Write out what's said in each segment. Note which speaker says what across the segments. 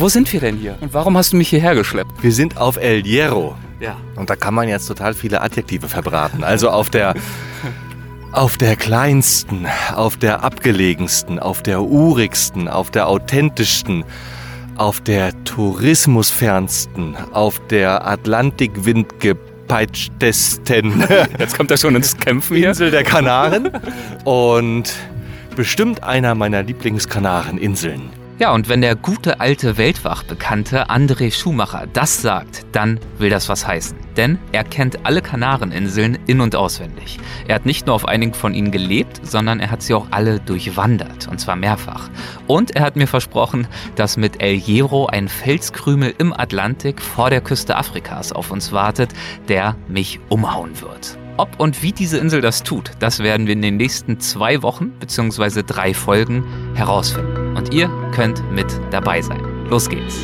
Speaker 1: Wo sind wir denn hier? Und warum hast du mich hierher geschleppt?
Speaker 2: Wir sind auf El Hierro.
Speaker 1: Ja.
Speaker 2: Und da kann man jetzt total viele Adjektive verbraten. Also auf der, auf der kleinsten, auf der abgelegensten, auf der urigsten, auf der authentischsten, auf der tourismusfernsten, auf der Atlantikwindgepeitschtesten
Speaker 1: Jetzt kommt er schon ins Kämpfen hier.
Speaker 2: Insel der Kanaren und bestimmt einer meiner Lieblingskanareninseln.
Speaker 1: Ja, und wenn der gute alte Weltwachbekannte André Schumacher das sagt, dann will das was heißen. Denn er kennt alle Kanareninseln in- und auswendig. Er hat nicht nur auf einigen von ihnen gelebt, sondern er hat sie auch alle durchwandert, und zwar mehrfach. Und er hat mir versprochen, dass mit El Hierro ein Felskrümel im Atlantik vor der Küste Afrikas auf uns wartet, der mich umhauen wird. Ob und wie diese Insel das tut, das werden wir in den nächsten zwei Wochen bzw. drei Folgen herausfinden. Und ihr könnt mit dabei sein. Los geht's.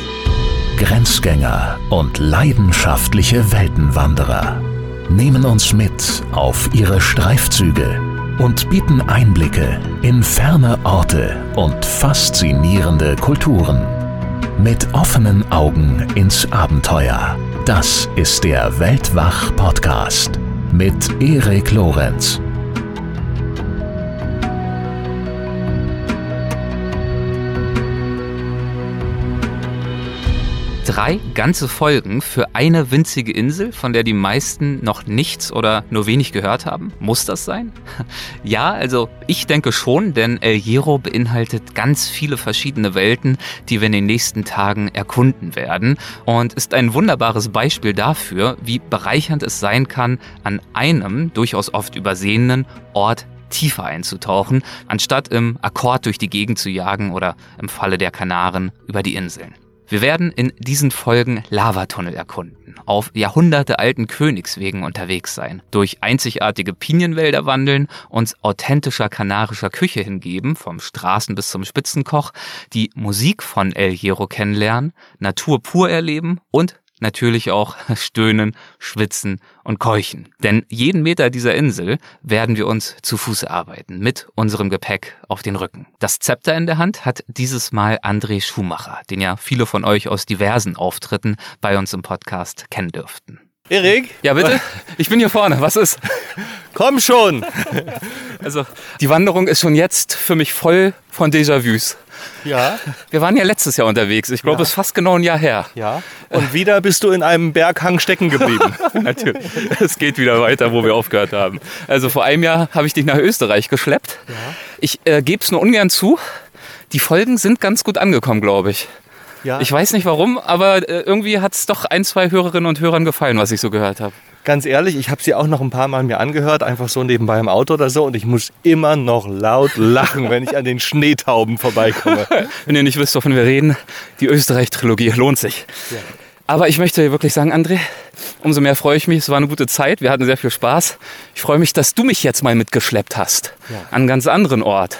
Speaker 3: Grenzgänger und leidenschaftliche Weltenwanderer nehmen uns mit auf ihre Streifzüge und bieten Einblicke in ferne Orte und faszinierende Kulturen. Mit offenen Augen ins Abenteuer. Das ist der Weltwach-Podcast mit Erik Lorenz.
Speaker 1: Drei ganze Folgen für eine winzige Insel, von der die meisten noch nichts oder nur wenig gehört haben. Muss das sein? Ja, also ich denke schon, denn El Hierro beinhaltet ganz viele verschiedene Welten, die wir in den nächsten Tagen erkunden werden und ist ein wunderbares Beispiel dafür, wie bereichernd es sein kann, an einem durchaus oft übersehenen Ort tiefer einzutauchen, anstatt im Akkord durch die Gegend zu jagen oder im Falle der Kanaren über die Inseln. Wir werden in diesen Folgen Lavatunnel erkunden, auf jahrhundertealten Königswegen unterwegs sein, durch einzigartige Pinienwälder wandeln, uns authentischer kanarischer Küche hingeben, vom Straßen bis zum Spitzenkoch, die Musik von El Hierro kennenlernen, Natur pur erleben und natürlich auch stöhnen, schwitzen und keuchen. Denn jeden Meter dieser Insel werden wir uns zu Fuß arbeiten, mit unserem Gepäck auf den Rücken. Das Zepter in der Hand hat dieses Mal André Schumacher, den ja viele von euch aus diversen Auftritten bei uns im Podcast kennen dürften.
Speaker 2: Erik?
Speaker 1: Ja, bitte? Ich bin hier vorne. Was ist?
Speaker 2: Komm schon!
Speaker 1: Also, die Wanderung ist schon jetzt für mich voll von Déjà-vus.
Speaker 2: Ja,
Speaker 1: Wir waren ja letztes Jahr unterwegs. Ich glaube,
Speaker 2: Ja.
Speaker 1: es ist fast genau ein Jahr her.
Speaker 2: ja. Und wieder bist du in einem Berghang stecken geblieben.
Speaker 1: Natürlich. Es geht wieder weiter, wo wir aufgehört haben. Also vor einem Jahr habe ich dich nach Österreich geschleppt. Ich äh, gebe es nur ungern zu. Die Folgen sind ganz gut angekommen, glaube ich.
Speaker 2: Ja.
Speaker 1: Ich weiß nicht warum, aber äh, irgendwie hat es doch ein, zwei Hörerinnen und Hörern gefallen, was ich so gehört habe.
Speaker 2: Ganz ehrlich, ich habe sie auch noch ein paar Mal mir angehört, einfach so nebenbei im Auto oder so. Und ich muss immer noch laut lachen, wenn ich an den Schneetauben vorbeikomme.
Speaker 1: Wenn ihr nicht wisst, wovon wir reden, die Österreich-Trilogie lohnt sich. Aber ich möchte dir wirklich sagen, André, umso mehr freue ich mich. Es war eine gute Zeit. Wir hatten sehr viel Spaß. Ich freue mich, dass du mich jetzt mal mitgeschleppt hast.
Speaker 2: Ja.
Speaker 1: An einen ganz anderen Ort.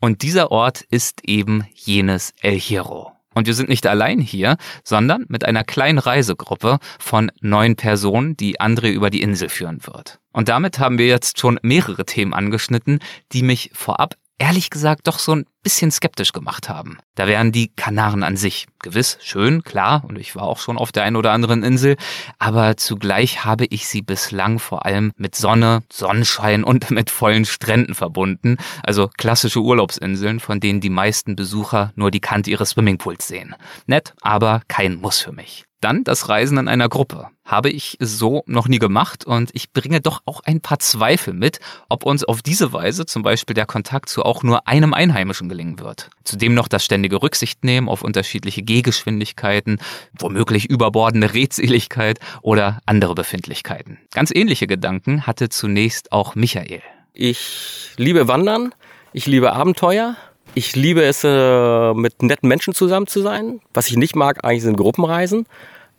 Speaker 1: Und dieser Ort ist eben jenes El Hierro. Und wir sind nicht allein hier, sondern mit einer kleinen Reisegruppe von neun Personen, die André über die Insel führen wird. Und damit haben wir jetzt schon mehrere Themen angeschnitten, die mich vorab ehrlich gesagt doch so ein bisschen skeptisch gemacht haben. Da wären die Kanaren an sich gewiss schön, klar, und ich war auch schon auf der einen oder anderen Insel, aber zugleich habe ich sie bislang vor allem mit Sonne, Sonnenschein und mit vollen Stränden verbunden, also klassische Urlaubsinseln, von denen die meisten Besucher nur die Kante ihres Swimmingpools sehen. Nett, aber kein Muss für mich. Dann das Reisen in einer Gruppe. Habe ich so noch nie gemacht und ich bringe doch auch ein paar Zweifel mit, ob uns auf diese Weise zum Beispiel der Kontakt zu auch nur einem Einheimischen gelingen wird. Zudem noch das ständige Rücksicht nehmen auf unterschiedliche Gehgeschwindigkeiten, womöglich überbordende Redseligkeit oder andere Befindlichkeiten. Ganz ähnliche Gedanken hatte zunächst auch Michael.
Speaker 4: Ich liebe Wandern, ich liebe Abenteuer, ich liebe es, äh, mit netten Menschen zusammen zu sein. Was ich nicht mag, eigentlich sind Gruppenreisen.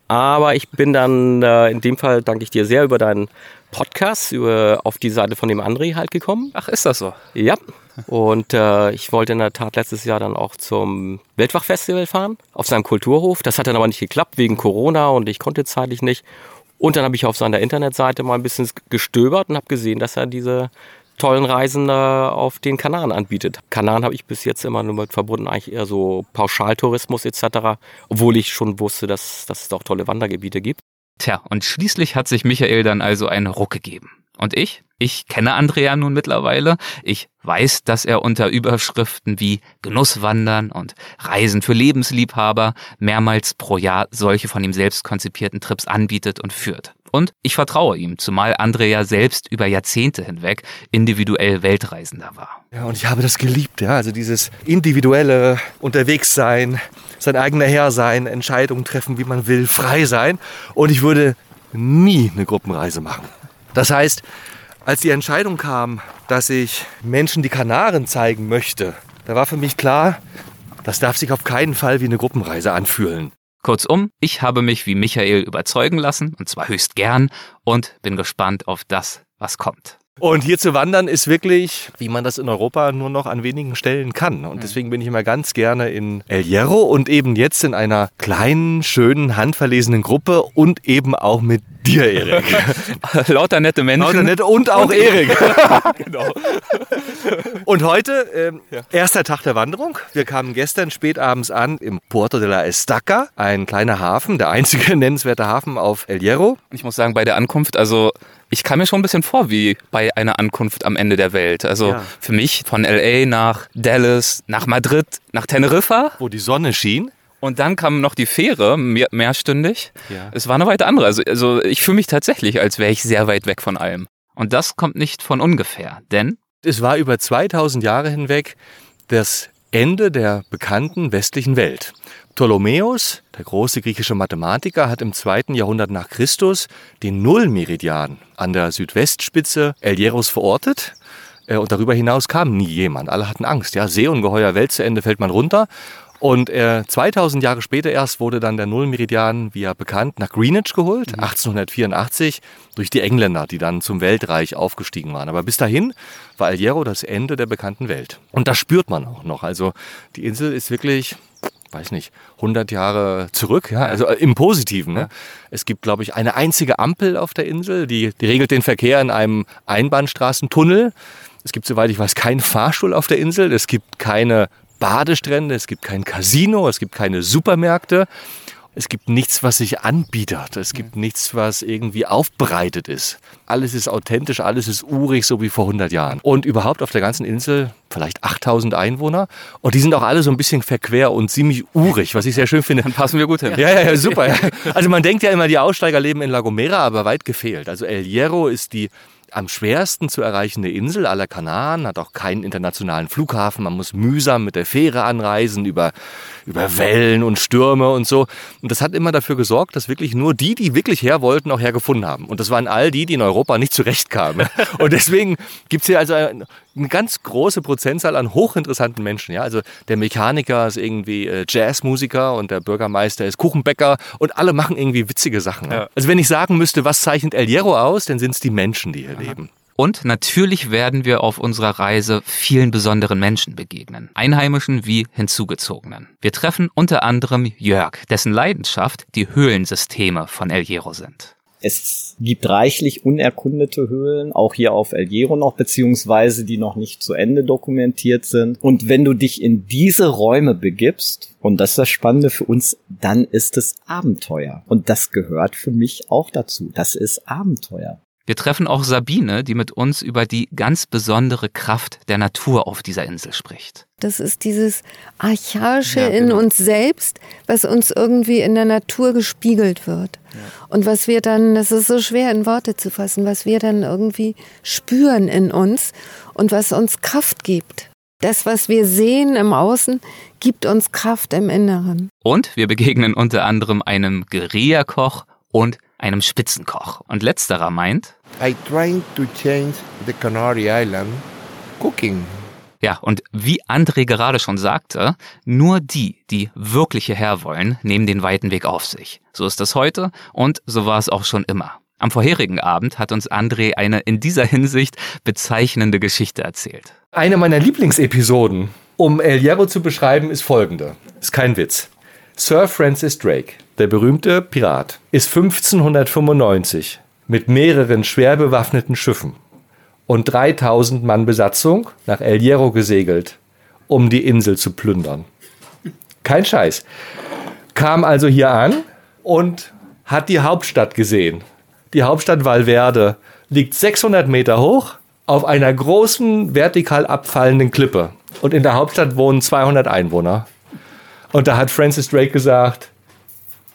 Speaker 4: Aber ich bin dann, äh, in dem Fall danke ich dir sehr über deinen Podcast, über, auf die Seite von dem André halt gekommen.
Speaker 1: Ach, ist das so?
Speaker 4: Ja. Und äh, ich wollte in der Tat letztes Jahr dann auch zum Weltwachfestival fahren, auf seinem Kulturhof. Das hat dann aber nicht geklappt wegen Corona und ich konnte zeitlich nicht. Und dann habe ich auf seiner Internetseite mal ein bisschen gestöbert und habe gesehen, dass er diese tollen Reisen äh, auf den Kanaren anbietet. Kanaren habe ich bis jetzt immer nur mit verbunden, eigentlich eher so Pauschaltourismus etc., obwohl ich schon wusste, dass, dass es auch tolle Wandergebiete gibt.
Speaker 1: Tja, und schließlich hat sich Michael dann also einen Ruck gegeben. Und ich? Ich kenne Andrea nun mittlerweile. Ich weiß, dass er unter Überschriften wie Genusswandern und Reisen für Lebensliebhaber mehrmals pro Jahr solche von ihm selbst konzipierten Trips anbietet und führt. Und ich vertraue ihm, zumal Andrea selbst über Jahrzehnte hinweg individuell Weltreisender war.
Speaker 2: Ja, und ich habe das geliebt, ja. Also dieses individuelle Unterwegssein, sein eigener Herr sein, Entscheidungen treffen, wie man will, frei sein. Und ich würde nie eine Gruppenreise machen. Das heißt, als die Entscheidung kam, dass ich Menschen die Kanaren zeigen möchte, da war für mich klar, das darf sich auf keinen Fall wie eine Gruppenreise anfühlen.
Speaker 1: Kurzum, ich habe mich wie Michael überzeugen lassen, und zwar höchst gern, und bin gespannt auf das, was kommt.
Speaker 2: Und hier zu wandern ist wirklich, wie man das in Europa nur noch an wenigen Stellen kann. Und deswegen bin ich immer ganz gerne in El Hierro und eben jetzt in einer kleinen, schönen, handverlesenen Gruppe und eben auch mit dir, Erik.
Speaker 1: Lauter nette Menschen.
Speaker 2: Lauter nette und auch Erik. genau. Und heute, ähm, erster Tag der Wanderung. Wir kamen gestern spätabends an im Puerto de la Estaca, ein kleiner Hafen, der einzige nennenswerte Hafen auf El Hierro.
Speaker 1: Ich muss sagen, bei der Ankunft, also ich kam mir schon ein bisschen vor wie bei einer Ankunft am Ende der Welt. Also
Speaker 2: Ja.
Speaker 1: für mich von LA nach Dallas, nach Madrid, nach Teneriffa
Speaker 2: Wo die Sonne schien.
Speaker 1: und dann kam noch die Fähre, mehr, mehrstündig.
Speaker 2: Ja.
Speaker 1: Es war eine weite andere. Also, also ich fühle mich tatsächlich, als wäre ich sehr weit weg von allem. Und das kommt nicht von ungefähr, denn
Speaker 2: Es war über 2000 Jahre hinweg das Ende der bekannten westlichen Welt. Ptolemäus, der große griechische Mathematiker, hat im zweiten Jahrhundert nach Christus den Nullmeridian an der Südwestspitze El Hierros verortet. Äh, Und darüber hinaus kam nie jemand. Alle hatten Angst. Ja, Seeungeheuer, Welt zu Ende, fällt man runter. Und äh, 2000 Jahre später erst wurde dann der Nullmeridian, wie ja bekannt, nach Greenwich geholt, 1884, durch die Engländer, die dann zum Weltreich aufgestiegen waren. Aber bis dahin war El Hierro das Ende der bekannten Welt. Und das spürt man auch noch. Also die Insel ist wirklich, weiß nicht, 100 Jahre zurück, ja, also äh, im Positiven. Ne? Es gibt, glaube ich, eine einzige Ampel auf der Insel, die, die regelt den Verkehr in einem Einbahnstraßentunnel. Es gibt, soweit ich weiß, keinen Fahrstuhl auf der Insel. Es gibt keine Badestrände, es gibt kein Casino, es gibt keine Supermärkte. Es gibt nichts, was sich anbietet. Es gibt nichts, was irgendwie aufbereitet ist. Alles ist authentisch, alles ist urig, so wie vor 100 Jahren. Und überhaupt auf der ganzen Insel vielleicht 8000 Einwohner. Und die sind auch alle so ein bisschen verquer und ziemlich urig, was ich sehr schön finde.
Speaker 1: dann passen wir gut hin.
Speaker 2: Ja, ja, ja, super. Also man denkt ja immer, die Aussteiger leben in La Gomera, aber weit gefehlt. Also El Hierro ist die am schwersten zu erreichende Insel aller Kanaren, hat auch keinen internationalen Flughafen. Man muss mühsam mit der Fähre anreisen über, über Wellen und Stürme und so. Und das hat immer dafür gesorgt, dass wirklich nur die, die wirklich her wollten, auch hergefunden haben. Und das waren all die, die in Europa nicht zurechtkamen. Und deswegen gibt's hier also eine ganz große Prozentzahl an hochinteressanten Menschen. Ja? Also der Mechaniker ist irgendwie äh, Jazzmusiker und der Bürgermeister ist Kuchenbäcker und alle machen irgendwie witzige Sachen. Ja. Also wenn ich sagen müsste, was zeichnet El Hierro aus, dann sind es die Menschen, die hier leben.
Speaker 1: Und natürlich werden wir auf unserer Reise vielen besonderen Menschen begegnen. Einheimischen wie hinzugezogenen. Wir treffen unter anderem Jörg, dessen Leidenschaft die Höhlensysteme von El Hierro sind.
Speaker 5: Es gibt reichlich unerkundete Höhlen, auch hier auf El Hierro noch, beziehungsweise die noch nicht zu Ende dokumentiert sind. Und wenn du dich in diese Räume begibst, und das ist das Spannende für uns, dann ist es Abenteuer. Und das gehört für mich auch dazu. Das ist Abenteuer.
Speaker 1: Wir treffen auch Sabine, die mit uns über die ganz besondere Kraft der Natur auf dieser Insel spricht.
Speaker 6: Das ist dieses Archaische
Speaker 1: Ja,
Speaker 6: in
Speaker 1: genau.
Speaker 6: uns selbst, was uns irgendwie in der Natur gespiegelt wird. Und was wir dann, das ist so schwer in Worte zu fassen, was wir dann irgendwie spüren in uns und was uns Kraft gibt. Das, was wir sehen im Außen, gibt uns Kraft im Inneren.
Speaker 1: Und wir begegnen unter anderem einem Guerillakoch und einem Spitzenkoch. Und letzterer meint,
Speaker 7: I trying to change the Canary Island cooking.
Speaker 1: ja, und wie André gerade schon sagte, nur die, die wirklich hierher wollen, nehmen den weiten Weg auf sich. So ist es heute und so war es auch schon immer. Am vorherigen Abend hat uns André eine in dieser Hinsicht bezeichnende Geschichte erzählt.
Speaker 2: Eine meiner Lieblingsepisoden, um El Hierro zu beschreiben, ist folgende. Ist kein Witz. Sir Francis Drake, der berühmte Pirat, ist 1595 mit mehreren schwer bewaffneten Schiffen und 3000 Mann Besatzung nach El Hierro gesegelt, um die Insel zu plündern. Kein Scheiß. Kam also hier an und hat die Hauptstadt gesehen. Die Hauptstadt Valverde liegt 600 Meter hoch auf einer großen vertikal abfallenden Klippe. Und in der Hauptstadt wohnen 200 Einwohner. Und da hat Francis Drake gesagt,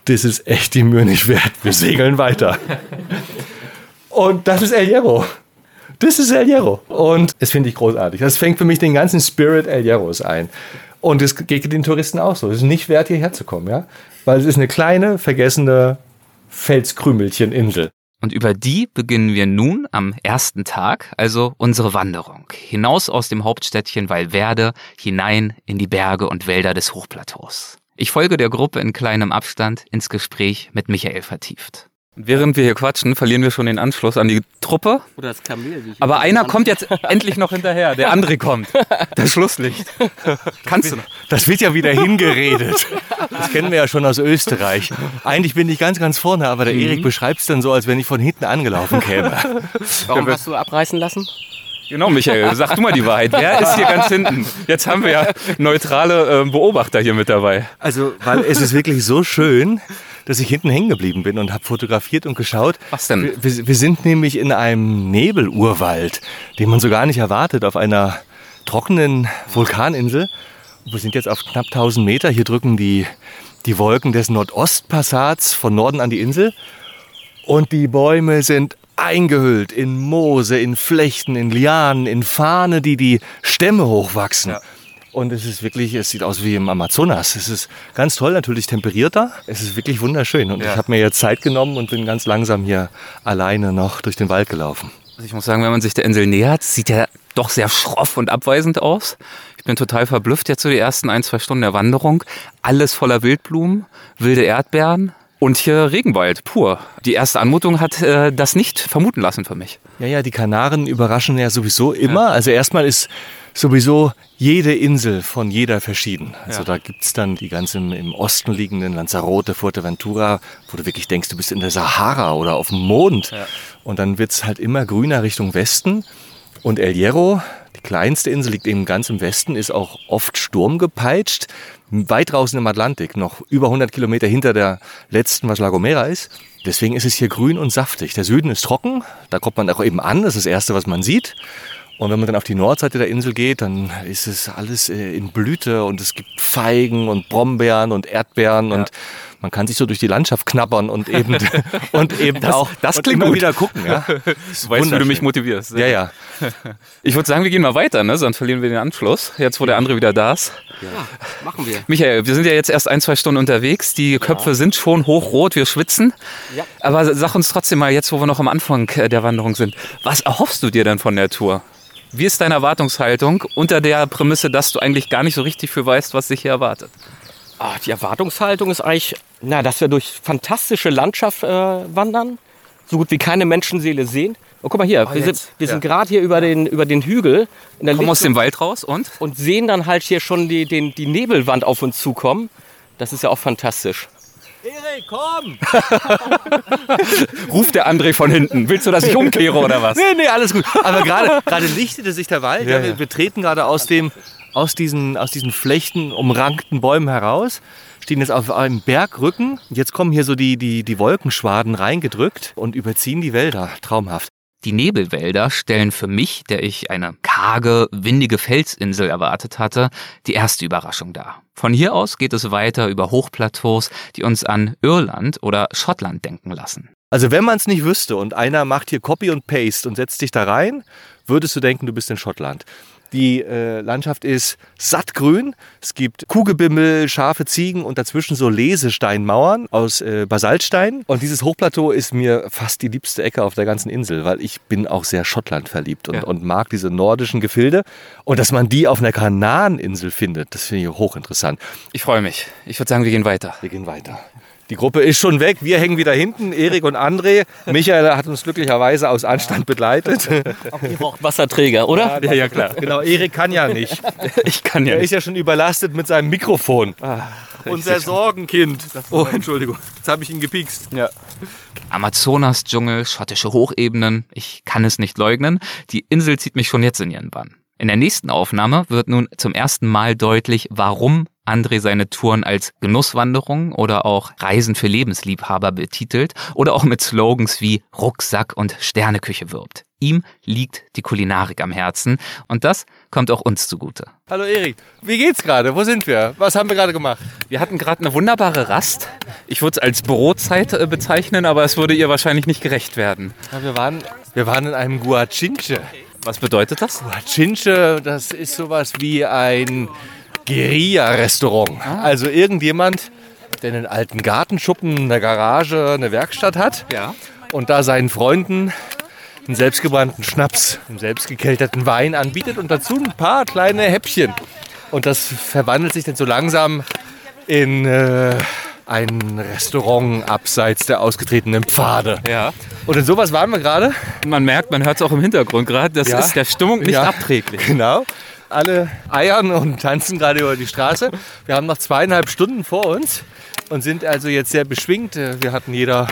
Speaker 2: das ist echt die Mühe nicht wert. Wir segeln weiter. Und das ist El Hierro. Das ist El Hierro. Und das finde ich großartig. Das fängt für mich den ganzen Spirit El Hierros ein. Und es geht den Touristen auch so. Es ist nicht wert, hierher zu kommen, ja? Weil es ist eine kleine, vergessene Felskrümelchen-Insel.
Speaker 1: Und über die beginnen wir nun am ersten Tag, also unsere Wanderung. Hinaus aus dem Hauptstädtchen Valverde, hinein in die Berge und Wälder des Hochplateaus. Ich folge der Gruppe in kleinem Abstand ins Gespräch mit Michael vertieft. Während wir hier quatschen, verlieren wir schon den Anschluss an die Truppe.
Speaker 4: Oder das Kamel. Wie ich
Speaker 1: Aber einer kommt jetzt endlich noch hinterher. Der andere kommt. Das Schlusslicht. Kannst du noch?
Speaker 2: Das wird ja wieder hingeredet. Das kennen wir ja schon aus Österreich. Eigentlich bin ich ganz, ganz vorne, aber der Erik beschreibt es dann so, als wenn ich von hinten angelaufen käme.
Speaker 4: Warum hast du abreißen lassen?
Speaker 1: Genau, Michael, sag du mal die Wahrheit. Wer ist hier ganz hinten? Jetzt haben wir ja neutrale äh, Beobachter hier mit dabei.
Speaker 2: Also, weil es ist wirklich so schön, dass ich hinten hängen geblieben bin und habe fotografiert und geschaut.
Speaker 1: Was denn?
Speaker 2: Wir, wir sind nämlich in einem Nebelurwald, den man so gar nicht erwartet, auf einer trockenen Vulkaninsel. Wir sind jetzt auf knapp 1000 Meter. Hier drücken die, die Wolken des Nordostpassats von Norden an die Insel. Und die Bäume sind eingehüllt in Moose, in Flechten, in Lianen, in Fahne, die die Stämme hochwachsen.
Speaker 1: Ja.
Speaker 2: Und es ist wirklich, es sieht aus wie im Amazonas. Es ist ganz toll, natürlich temperierter. Es ist wirklich wunderschön. Und
Speaker 1: Ja.
Speaker 2: ich habe mir jetzt Zeit genommen und bin ganz langsam hier alleine noch durch den Wald gelaufen.
Speaker 1: Also ich muss sagen, wenn man sich der Insel nähert, sieht er doch sehr schroff und abweisend aus. Ich bin total verblüfft jetzt so die ersten ein, zwei Stunden der Wanderung. Alles voller Wildblumen, wilde Erdbeeren und hier Regenwald pur. Die erste Anmutung hat äh, das nicht vermuten lassen für mich.
Speaker 2: Ja, ja, die Kanaren überraschen ja sowieso immer. Also erstmal ist sowieso jede Insel von jeder verschieden. Also
Speaker 1: Ja.
Speaker 2: da gibt's dann die ganz im, Osten liegenden Lanzarote, Fuerteventura, wo du wirklich denkst, du bist in der Sahara oder auf dem Mond. Und dann wird's halt immer grüner Richtung Westen. Und El Hierro, die kleinste Insel, liegt eben ganz im Westen, ist auch oft sturmgepeitscht. Weit draußen im Atlantik, noch über 100 Kilometer hinter der letzten, was La Gomera ist. Deswegen ist es hier grün und saftig. Der Süden ist trocken, da kommt man auch eben an, das ist das Erste, was man sieht. Und wenn man dann auf die Nordseite der Insel geht, dann ist es alles äh, in Blüte und es gibt Feigen und Brombeeren und Erdbeeren und man kann sich so durch die Landschaft knabbern und eben und eben
Speaker 1: Das-
Speaker 2: auch
Speaker 1: das
Speaker 2: und
Speaker 1: klingt
Speaker 2: immer
Speaker 1: gut.
Speaker 2: wieder gucken. Ja?
Speaker 1: Du weißt, wie du mich motivierst.
Speaker 2: Ja, ja.
Speaker 1: Ich würde sagen, wir gehen mal weiter, ne? sonst verlieren wir den Anschluss. Jetzt, wo der andere wieder da ist.
Speaker 4: Machen wir.
Speaker 1: Michael, wir sind ja jetzt erst ein, zwei Stunden unterwegs. Die Köpfe sind schon hochrot, wir schwitzen.
Speaker 4: Ja.
Speaker 1: Aber sag uns trotzdem mal, jetzt wo wir noch am Anfang äh, der Wanderung sind, was erhoffst du dir denn von der Tour? Wie ist deine Erwartungshaltung unter der Prämisse, dass du eigentlich gar nicht so richtig für weißt, was dich hier erwartet?
Speaker 4: Ah, die Erwartungshaltung ist eigentlich, na, dass wir durch fantastische Landschaft äh, wandern, so gut wie keine Menschenseele sehen. Oh, guck mal hier, wir
Speaker 1: jetzt.
Speaker 4: sind, wir sind gerade hier über den, über den Hügel in der
Speaker 1: Komm aus
Speaker 4: Lichtung
Speaker 1: dem Wald raus und?
Speaker 4: und sehen dann halt hier schon die, den, die Nebelwand auf uns zukommen. Das ist ja auch fantastisch.
Speaker 2: Erik, komm!
Speaker 1: Ruft der André von hinten. Willst du, dass ich umkehre oder was?
Speaker 2: Nee, nee, alles gut. Aber gerade, gerade lichtete sich der Wald. Ja,
Speaker 1: Ja,
Speaker 2: wir, wir treten gerade aus, dem, aus, diesen, aus diesen Flechten umrankten Bäumen heraus, stehen jetzt auf einem Bergrücken. Jetzt kommen hier so die, die, die Wolkenschwaden reingedrückt und überziehen die Wälder. Traumhaft.
Speaker 1: Die Nebelwälder stellen für mich, der ich eine karge, windige Felsinsel erwartet hatte, die erste Überraschung dar. Von hier aus geht es weiter über Hochplateaus, die uns an Irland oder Schottland denken lassen.
Speaker 2: Also wenn man es nicht wüsste und einer macht hier Copy und Paste und setzt dich da rein, würdest du denken, du bist in Schottland. Die äh, Landschaft ist sattgrün. Es gibt Kuhgebimmel, scharfe Ziegen und dazwischen so Lesesteinmauern aus äh, Basaltstein. Und dieses Hochplateau ist mir fast die liebste Ecke auf der ganzen Insel, weil ich bin auch sehr Schottland verliebt und,
Speaker 1: Ja.
Speaker 2: und mag diese nordischen Gefilde. Und dass man die auf einer Kanareninsel findet, das finde ich hochinteressant.
Speaker 1: Ich freue mich. Ich würde sagen, wir gehen weiter.
Speaker 2: Wir gehen weiter. Die Gruppe ist schon weg, wir hängen wieder hinten, Erik und André. Michael hat uns glücklicherweise aus Anstand begleitet.
Speaker 4: Ihr braucht Wasserträger, oder?
Speaker 2: Ja, ja, klar. Genau, Erik kann ja nicht.
Speaker 1: Ich kann ja
Speaker 2: Er
Speaker 1: nicht.
Speaker 2: ist ja schon überlastet mit seinem Mikrofon. Unser Sorgenkind. Oh, Entschuldigung. Jetzt habe ich ihn gepiekst.
Speaker 1: Ja. Amazonas-Dschungel, schottische Hochebenen, ich kann es nicht leugnen. Die Insel zieht mich schon jetzt in ihren Bann. In der nächsten Aufnahme wird nun zum ersten Mal deutlich, warum André seine Touren als Genusswanderung oder auch Reisen für Lebensliebhaber betitelt oder auch mit Slogans wie Rucksack und Sterneküche wirbt. Ihm liegt die Kulinarik am Herzen und das kommt auch uns zugute.
Speaker 2: Hallo Erik, wie geht's gerade? Wo sind wir? Was haben wir gerade gemacht?
Speaker 1: Wir hatten gerade eine wunderbare Rast. Ich würde es als Brotzeit äh, bezeichnen, aber es würde ihr wahrscheinlich nicht gerecht werden.
Speaker 2: Ja, wir, waren, wir waren in einem Guachinche.
Speaker 1: Was bedeutet das?
Speaker 2: Guachinche, das ist sowas wie ein Guerilla-Restaurant. Also irgendjemand, der einen alten Gartenschuppen, eine Garage, eine Werkstatt hat
Speaker 1: Ja.
Speaker 2: und da seinen Freunden einen selbstgebrannten Schnaps, einen selbstgekelterten Wein anbietet und dazu ein paar kleine Häppchen. Und das verwandelt sich dann so langsam in äh, ein Restaurant abseits der ausgetretenen Pfade.
Speaker 1: Ja.
Speaker 2: Und in sowas waren wir gerade.
Speaker 1: Man merkt, man hört es auch im Hintergrund gerade, das
Speaker 2: Ja.
Speaker 1: ist der Stimmung nicht
Speaker 2: Ja.
Speaker 1: abträglich.
Speaker 2: Genau. Alle eiern und tanzen gerade über die Straße. Wir haben noch zweieinhalb Stunden vor uns und sind also jetzt sehr beschwingt. Wir hatten jeder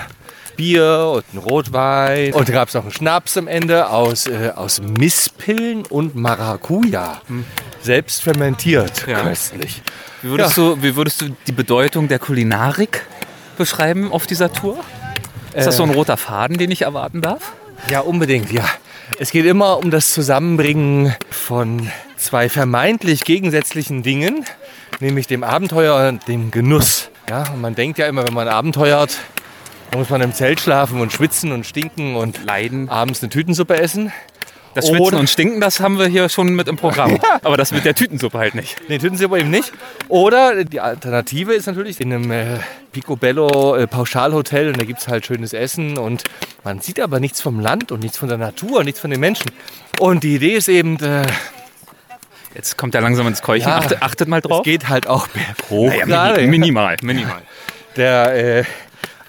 Speaker 2: Bier und einen Rotwein. Und da gab es noch einen Schnaps am Ende aus, äh, aus Misspillen und Maracuja. Selbst fermentiert.
Speaker 1: Ja.
Speaker 2: Köstlich.
Speaker 1: Wie würdest, du, wie würdest du die Bedeutung der Kulinarik beschreiben auf dieser Tour? Ist das so ein roter Faden, den ich erwarten darf?
Speaker 2: Ja, unbedingt, ja. Es geht immer um das Zusammenbringen von zwei vermeintlich gegensätzlichen Dingen, nämlich dem Abenteuer und dem Genuss. Ja, und man denkt ja immer, wenn man abenteuert, muss man im Zelt schlafen und schwitzen und stinken und
Speaker 1: Leiden.
Speaker 2: abends eine Tütensuppe essen.
Speaker 1: Das Schwitzen
Speaker 2: Oder-
Speaker 1: und Stinken, das haben wir hier schon mit im Programm. Aber das mit der Tütensuppe halt nicht.
Speaker 2: Nee, Tütensuppe eben nicht. Oder die Alternative ist natürlich in einem äh, Picobello äh, Pauschalhotel und da gibt es halt schönes Essen und man sieht aber nichts vom Land und nichts von der Natur, nichts von den Menschen. Und die Idee ist eben, äh,
Speaker 1: Jetzt kommt er langsam ins Keuchen.
Speaker 2: Ja.
Speaker 1: Achtet, achtet mal
Speaker 2: es
Speaker 1: drauf.
Speaker 2: geht halt auch berghoch
Speaker 1: Naja,
Speaker 2: gerade.
Speaker 1: mini, minimal, minimal.
Speaker 2: der äh,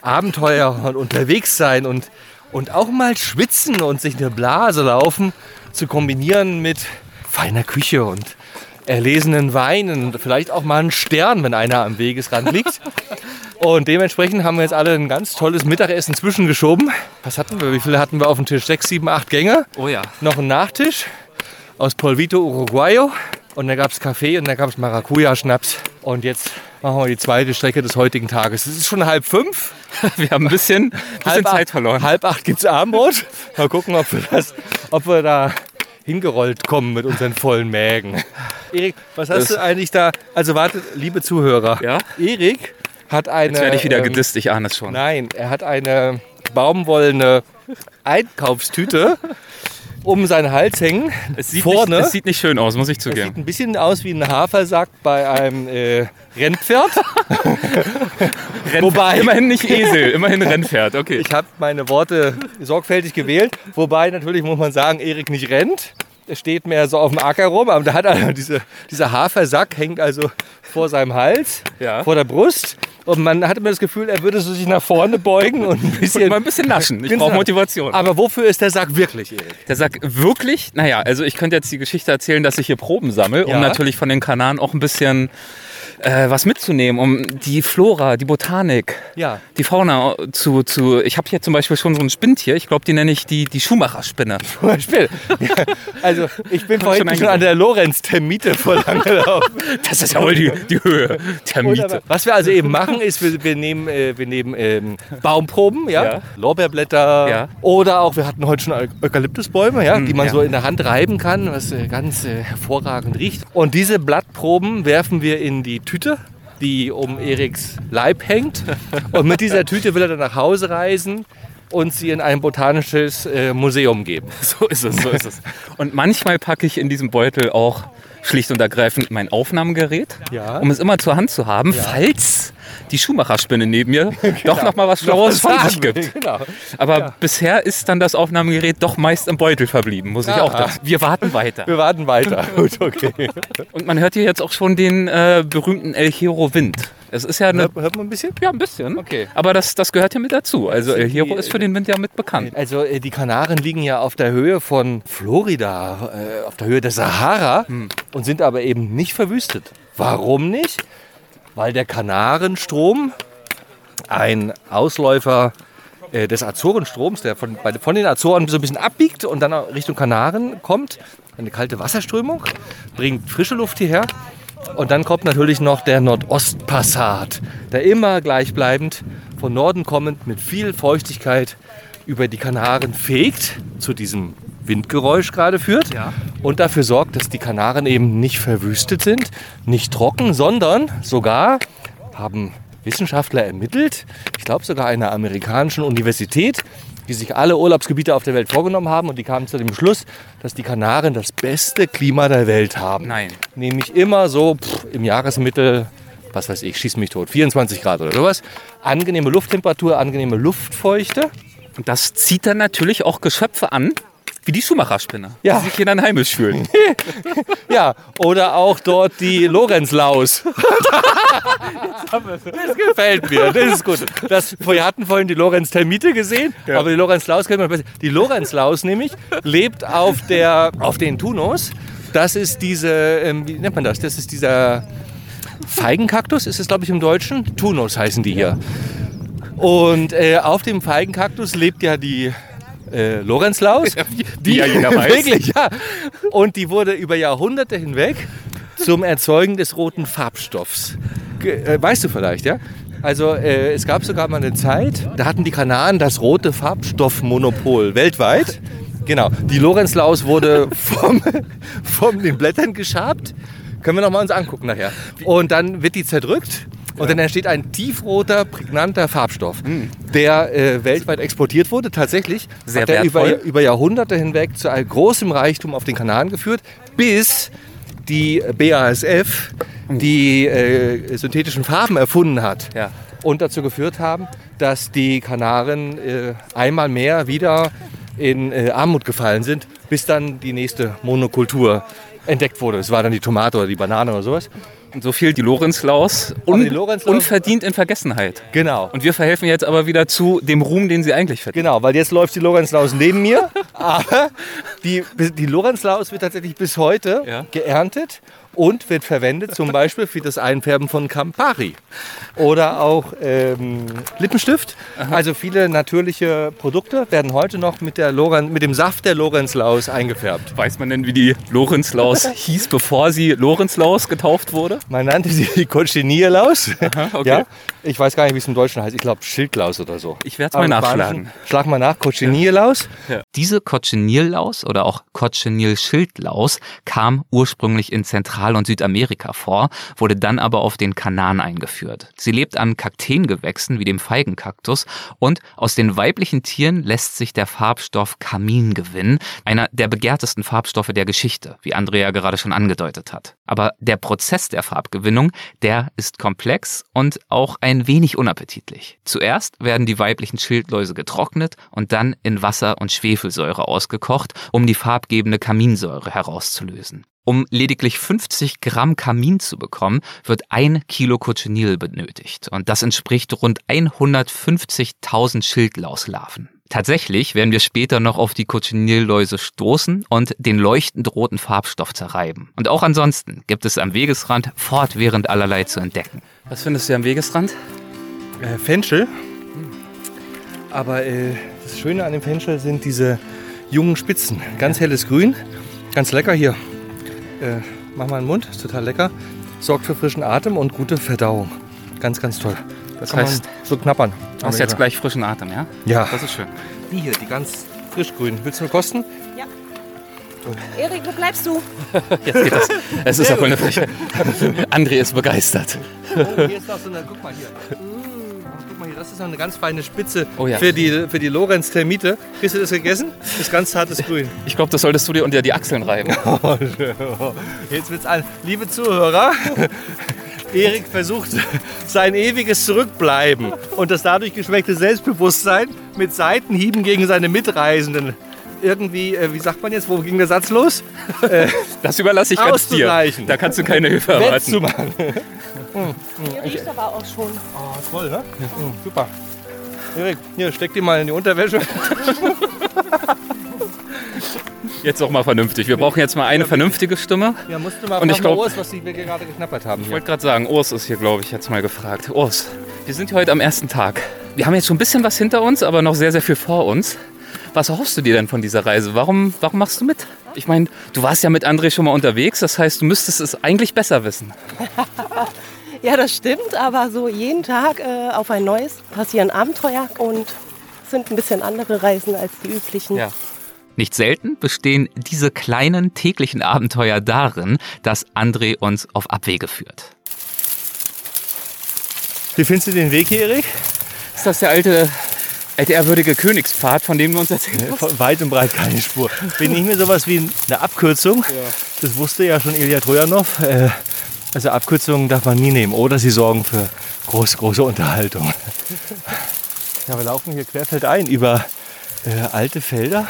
Speaker 2: Abenteuer und unterwegs sein und, und auch mal schwitzen und sich eine Blase laufen zu kombinieren mit feiner Küche und erlesenen Weinen und vielleicht auch mal einen Stern, wenn einer am Wegesrand liegt. Und dementsprechend haben wir jetzt alle ein ganz tolles Mittagessen zwischengeschoben. Was hatten wir? Wie viele hatten wir auf dem Tisch? Sechs, sieben, acht Gänge.
Speaker 1: Oh ja.
Speaker 2: Noch ein Nachtisch aus Polvito Uruguayo. Und dann gab es Kaffee und dann gab es Maracuja-Schnaps. Und jetzt machen wir die zweite Strecke des heutigen Tages. Es ist schon halb fünf.
Speaker 1: Wir haben ein bisschen, bisschen
Speaker 2: halb
Speaker 1: Zeit
Speaker 2: acht,
Speaker 1: verloren.
Speaker 2: Halb acht gibt es Abendbrot. Mal gucken, ob wir, das, ob wir da hingerollt kommen mit unseren vollen Mägen. Erik, was hast
Speaker 1: Das-
Speaker 2: du eigentlich da? Also wartet, liebe Zuhörer.
Speaker 1: Ja?
Speaker 2: Erik hat eine...
Speaker 1: Jetzt werde ich wieder
Speaker 2: ähm,
Speaker 1: gedisst, ich ahne es schon.
Speaker 2: Nein, er hat eine baumwollene Einkaufstüte um seinen Hals hängen.
Speaker 1: Es sieht,
Speaker 2: vorne.
Speaker 1: Nicht, es sieht nicht schön aus, muss ich zugeben.
Speaker 2: sieht ein bisschen aus wie ein Hafersack bei einem äh, Rennpferd. Wobei,
Speaker 1: Immerhin nicht Esel, immerhin Rennpferd, okay.
Speaker 2: ich habe meine Worte sorgfältig gewählt. Wobei natürlich muss man sagen, Erik nicht rennt. Er steht mehr so auf dem Acker rum, aber da hat er diese, dieser Hafersack hängt also vor seinem Hals,
Speaker 1: Ja.
Speaker 2: vor der Brust. Und man hatte mir das Gefühl, er würde so sich nach vorne beugen und ein bisschen.
Speaker 1: Mal ein bisschen naschen. Ich
Speaker 2: Genau.
Speaker 1: brauche Motivation.
Speaker 2: Aber wofür ist der Sack wirklich, Erik?
Speaker 1: Der sagt wirklich, naja, also ich könnte jetzt die Geschichte erzählen, dass ich hier Proben sammle,
Speaker 2: Ja.
Speaker 1: um natürlich von den Kanaren auch ein bisschen äh, was mitzunehmen, um die Flora, die Botanik,
Speaker 2: Ja.
Speaker 1: die Fauna zu, zu ich habe hier zum Beispiel schon so ein Spinntier, ich glaube, die nenne ich die, die Schuhmacherspinne.
Speaker 2: Zum Beispiel. Ja, also ich bin vorhin
Speaker 1: schon
Speaker 2: schon an der Lorenz-Termite voll angelaufen.
Speaker 1: Das ist ja wohl die, die Höhe
Speaker 2: aber, was wir also eben machen, ist, wir, wir nehmen, äh, wir nehmen ähm, Baumproben, ja?
Speaker 1: Ja.
Speaker 2: Lorbeerblätter
Speaker 1: Ja.
Speaker 2: oder auch, wir hatten heute schon Eu- Eukalyptusbäume, ja, die man so in der Hand reiben kann, was äh, ganz äh, hervorragend riecht. Und diese Blattproben werfen wir in die Tüte, die um Eriks Leib hängt. Und mit dieser Tüte will er dann nach Hause reisen und sie in ein botanisches äh, Museum geben.
Speaker 1: So ist es, so ist es. Und manchmal packe ich in diesem Beutel auch schlicht und ergreifend mein Aufnahmegerät,
Speaker 2: Ja.
Speaker 1: um es immer zur Hand zu haben, falls die Schuhmacherspinne neben mir doch noch mal was Schlaues von sich gibt.
Speaker 2: Genau.
Speaker 1: Aber bisher ist dann das Aufnahmegerät doch meist im Beutel verblieben, muss ich auch
Speaker 2: Ah.
Speaker 1: sagen. Wir warten weiter.
Speaker 2: Wir warten weiter. Gut, okay.
Speaker 1: Und man hört hier jetzt auch schon den äh, berühmten El Hero Wind. Es ist ja eine.
Speaker 2: Hört, hört man ein bisschen?
Speaker 1: Ja, ein bisschen.
Speaker 2: Okay.
Speaker 1: Aber das, das gehört ja mit dazu. Also El Hierro
Speaker 2: die-
Speaker 1: ist für den Wind ja mit bekannt.
Speaker 2: Also äh, die Kanaren liegen ja auf der Höhe von Florida, äh, auf der Höhe der Sahara und sind aber eben nicht verwüstet. Warum nicht? Weil der Kanarenstrom ein Ausläufer äh, des Azorenstroms, der von, bei, von den Azoren so ein bisschen abbiegt und dann Richtung Kanaren kommt. Eine kalte Wasserströmung, bringt frische Luft hierher. Und dann kommt natürlich noch der Nordostpassat, der immer gleichbleibend von Norden kommend mit viel Feuchtigkeit über die Kanaren fegt, zu diesem Windgeräusch gerade führt und dafür sorgt, dass die Kanaren eben nicht verwüstet sind, nicht trocken, sondern sogar haben Wissenschaftler ermittelt, ich glaube sogar einer amerikanischen Universität, die sich alle Urlaubsgebiete auf der Welt vorgenommen haben und die kamen zu dem Schluss, dass die Kanaren das beste Klima der Welt haben.
Speaker 1: Nein.
Speaker 2: Nämlich immer so pff, im Jahresmittel, was weiß ich, schieß mich tot, 24 Grad oder sowas. Angenehme Lufttemperatur, angenehme Luftfeuchte.
Speaker 1: Und das zieht dann natürlich auch Geschöpfe an, wie die Schumacher-Spinne,
Speaker 2: Ja.
Speaker 1: die sich hier dann heimisch fühlen.
Speaker 2: Ja, oder auch dort die Lorenzlaus. das gefällt mir, das ist gut. Das, wir hatten vorhin die Lorenz-Termite gesehen, aber die Lorenzlaus kennt man besser. Die Lorenzlaus nämlich lebt auf, der, auf den Tunos. Das ist diese, ähm, wie nennt man das? Das ist dieser Feigenkaktus, ist es glaube ich im Deutschen. Tunos heißen die hier. Und äh, auf dem Feigenkaktus lebt ja die äh, Lorenzlaus.
Speaker 1: wie ja jeder weiß.
Speaker 2: Wirklich, ja. Und die wurde über Jahrhunderte hinweg zum Erzeugen des roten Farbstoffs. Ge äh, weißt du vielleicht, ja? Also äh, es gab sogar mal eine Zeit, da hatten die Kanaren das rote Farbstoffmonopol weltweit. Genau, die Lorenzlaus wurde vom, von den Blättern geschabt. Können wir noch mal uns angucken nachher. Und dann wird die zerdrückt und dann entsteht ein tiefroter, prägnanter Farbstoff, der äh, weltweit exportiert wurde. Tatsächlich
Speaker 1: Sehr
Speaker 2: hat er über, über Jahrhunderte hinweg zu einem großen Reichtum auf den Kanaren geführt, bis die BASF die äh, synthetischen Farben erfunden hat
Speaker 1: Ja.
Speaker 2: und dazu geführt haben, dass die Kanaren äh, einmal mehr wieder in äh, Armut gefallen sind, bis dann die nächste Monokultur entdeckt wurde. Es war dann die Tomate oder die Banane oder sowas.
Speaker 1: Und so fiel die Lorenzlaus un
Speaker 2: die Lorenzlaus-
Speaker 1: unverdient in Vergessenheit.
Speaker 2: Genau.
Speaker 1: Und wir verhelfen jetzt aber wieder zu dem Ruhm, den sie eigentlich verdienen.
Speaker 2: Genau, weil jetzt läuft die Lorenzlaus neben mir. Aber die, die Lorenzlaus wird tatsächlich bis heute
Speaker 1: Ja.
Speaker 2: geerntet und wird verwendet zum Beispiel für das Einfärben von Campari. Oder auch ähm, Lippenstift. Also viele natürliche Produkte werden heute noch mit, der Loren, mit dem Saft der Lorenzlaus eingefärbt.
Speaker 1: Weiß man denn, wie die Lorenzlaus hieß, bevor sie Lorenzlaus getauft wurde?
Speaker 2: Man nannte sie die Cochinierlaus.
Speaker 1: okay.
Speaker 2: Ja? Ich weiß gar nicht, wie es im Deutschen heißt. Ich glaube Schildlaus oder so.
Speaker 1: Ich werd's
Speaker 2: Aber
Speaker 1: mal nachschlagen.
Speaker 2: Schlag mal nach. Cochinierlaus.
Speaker 1: Diese Cochineal-Laus oder auch Cochineal-Schildlaus kam ursprünglich in Zentral- und Südamerika vor, wurde dann aber auf den Kanaren eingeführt. Sie lebt an Kakteengewächsen wie dem Feigenkaktus und aus den weiblichen Tieren lässt sich der Farbstoff Kamin gewinnen, einer der begehrtesten Farbstoffe der Geschichte, wie Andrea gerade schon angedeutet hat. Aber der Prozess der Farbgewinnung, der ist komplex und auch ein wenig unappetitlich. Zuerst werden die weiblichen Schildläuse getrocknet und dann in Wasser und Schwefelsäure ausgekocht, um die farbgebende Kaminsäure herauszulösen. Um lediglich 50 Gramm Kamin zu bekommen, wird ein Kilo Cochineal benötigt. Und das entspricht rund 150.000 Schildlauslarven. Tatsächlich werden wir später noch auf die Cochineal-Läuse stoßen und den leuchtend roten Farbstoff zerreiben. Und auch ansonsten gibt es am Wegesrand fortwährend allerlei zu entdecken. Was findest du am Wegesrand?
Speaker 2: äh, Fenchel. Aber äh, das Schöne an dem Fenchel sind diese jungen Spitzen. Ganz helles Grün, ganz lecker hier. Äh, mach mal in den Mund, ist total lecker. Sorgt für frischen Atem und gute Verdauung. Ganz, ganz toll. Das
Speaker 1: Das heißt,
Speaker 2: so knappern.
Speaker 1: du hast jetzt gleich frischen Atem, ja?
Speaker 2: Ja,
Speaker 1: Das ist schön.
Speaker 2: die hier, die ganz frischgrün. Willst du mal kosten?
Speaker 8: Erik, wo bleibst du?
Speaker 1: Jetzt geht das. Es ist ja voll eine Frechheit. André ist begeistert.
Speaker 2: Oh, hier ist noch so eine, guck mal hier. Das ist noch eine ganz feine Spitze
Speaker 1: Oh ja.
Speaker 2: für die, für die Lorenz-Termite. Hast du das gegessen? Das ist ganz zartes Grün.
Speaker 1: Ich glaube, das solltest du dir unter die Achseln reiben.
Speaker 2: Jetzt wird's an. Liebe Zuhörer, Erik versucht sein ewiges Zurückbleiben und das dadurch geschwächte Selbstbewusstsein mit Seitenhieben gegen seine Mitreisenden irgendwie, äh, wie sagt man jetzt, wo ging der Satz los?
Speaker 1: Das überlasse ich ganz dir. Da kannst du keine Hilfe erwarten.
Speaker 2: Wettzumachen.
Speaker 8: Hier riecht aber auch schon.
Speaker 2: Oh, toll, ne? Mhm, super. Erik, hier, steck die mal in die Unterwäsche.
Speaker 1: Jetzt auch mal vernünftig. Wir brauchen jetzt mal eine vernünftige Stimme.
Speaker 2: Ja, musst du mal
Speaker 1: Und ich
Speaker 2: fragen,
Speaker 1: glaub-
Speaker 2: Urs, was die wir gerade geknappert haben
Speaker 1: Ich wollte gerade sagen, Urs ist hier, glaube ich, jetzt mal gefragt. Urs, wir sind hier heute am ersten Tag. Wir haben jetzt schon ein bisschen was hinter uns, aber noch sehr, sehr viel vor uns. Was erhoffst du dir denn von dieser Reise? Warum, warum machst du mit? Ich meine, du warst ja mit André schon mal unterwegs, das heißt, du müsstest es eigentlich besser wissen.
Speaker 8: Ja, das stimmt, aber so jeden Tag äh, auf ein neues passieren Abenteuer und sind ein bisschen andere Reisen als die üblichen.
Speaker 1: Ja. Nicht selten bestehen diese kleinen täglichen Abenteuer darin, dass André uns auf Abwege führt.
Speaker 2: Wie findest du den Weg hier, Erik?
Speaker 1: Ist das der alte, alte ehrwürdige Königspfad, von dem du uns erzählt hast?
Speaker 2: Von weit und breit keine Spur. Bin nicht mehr sowas wie eine Abkürzung. Das wusste ja schon Ilya Trojanov. Äh, Also Abkürzungen darf man nie nehmen. Oder sie sorgen für große, große Unterhaltung. Ja, wir laufen hier querfeldein über äh, alte Felder.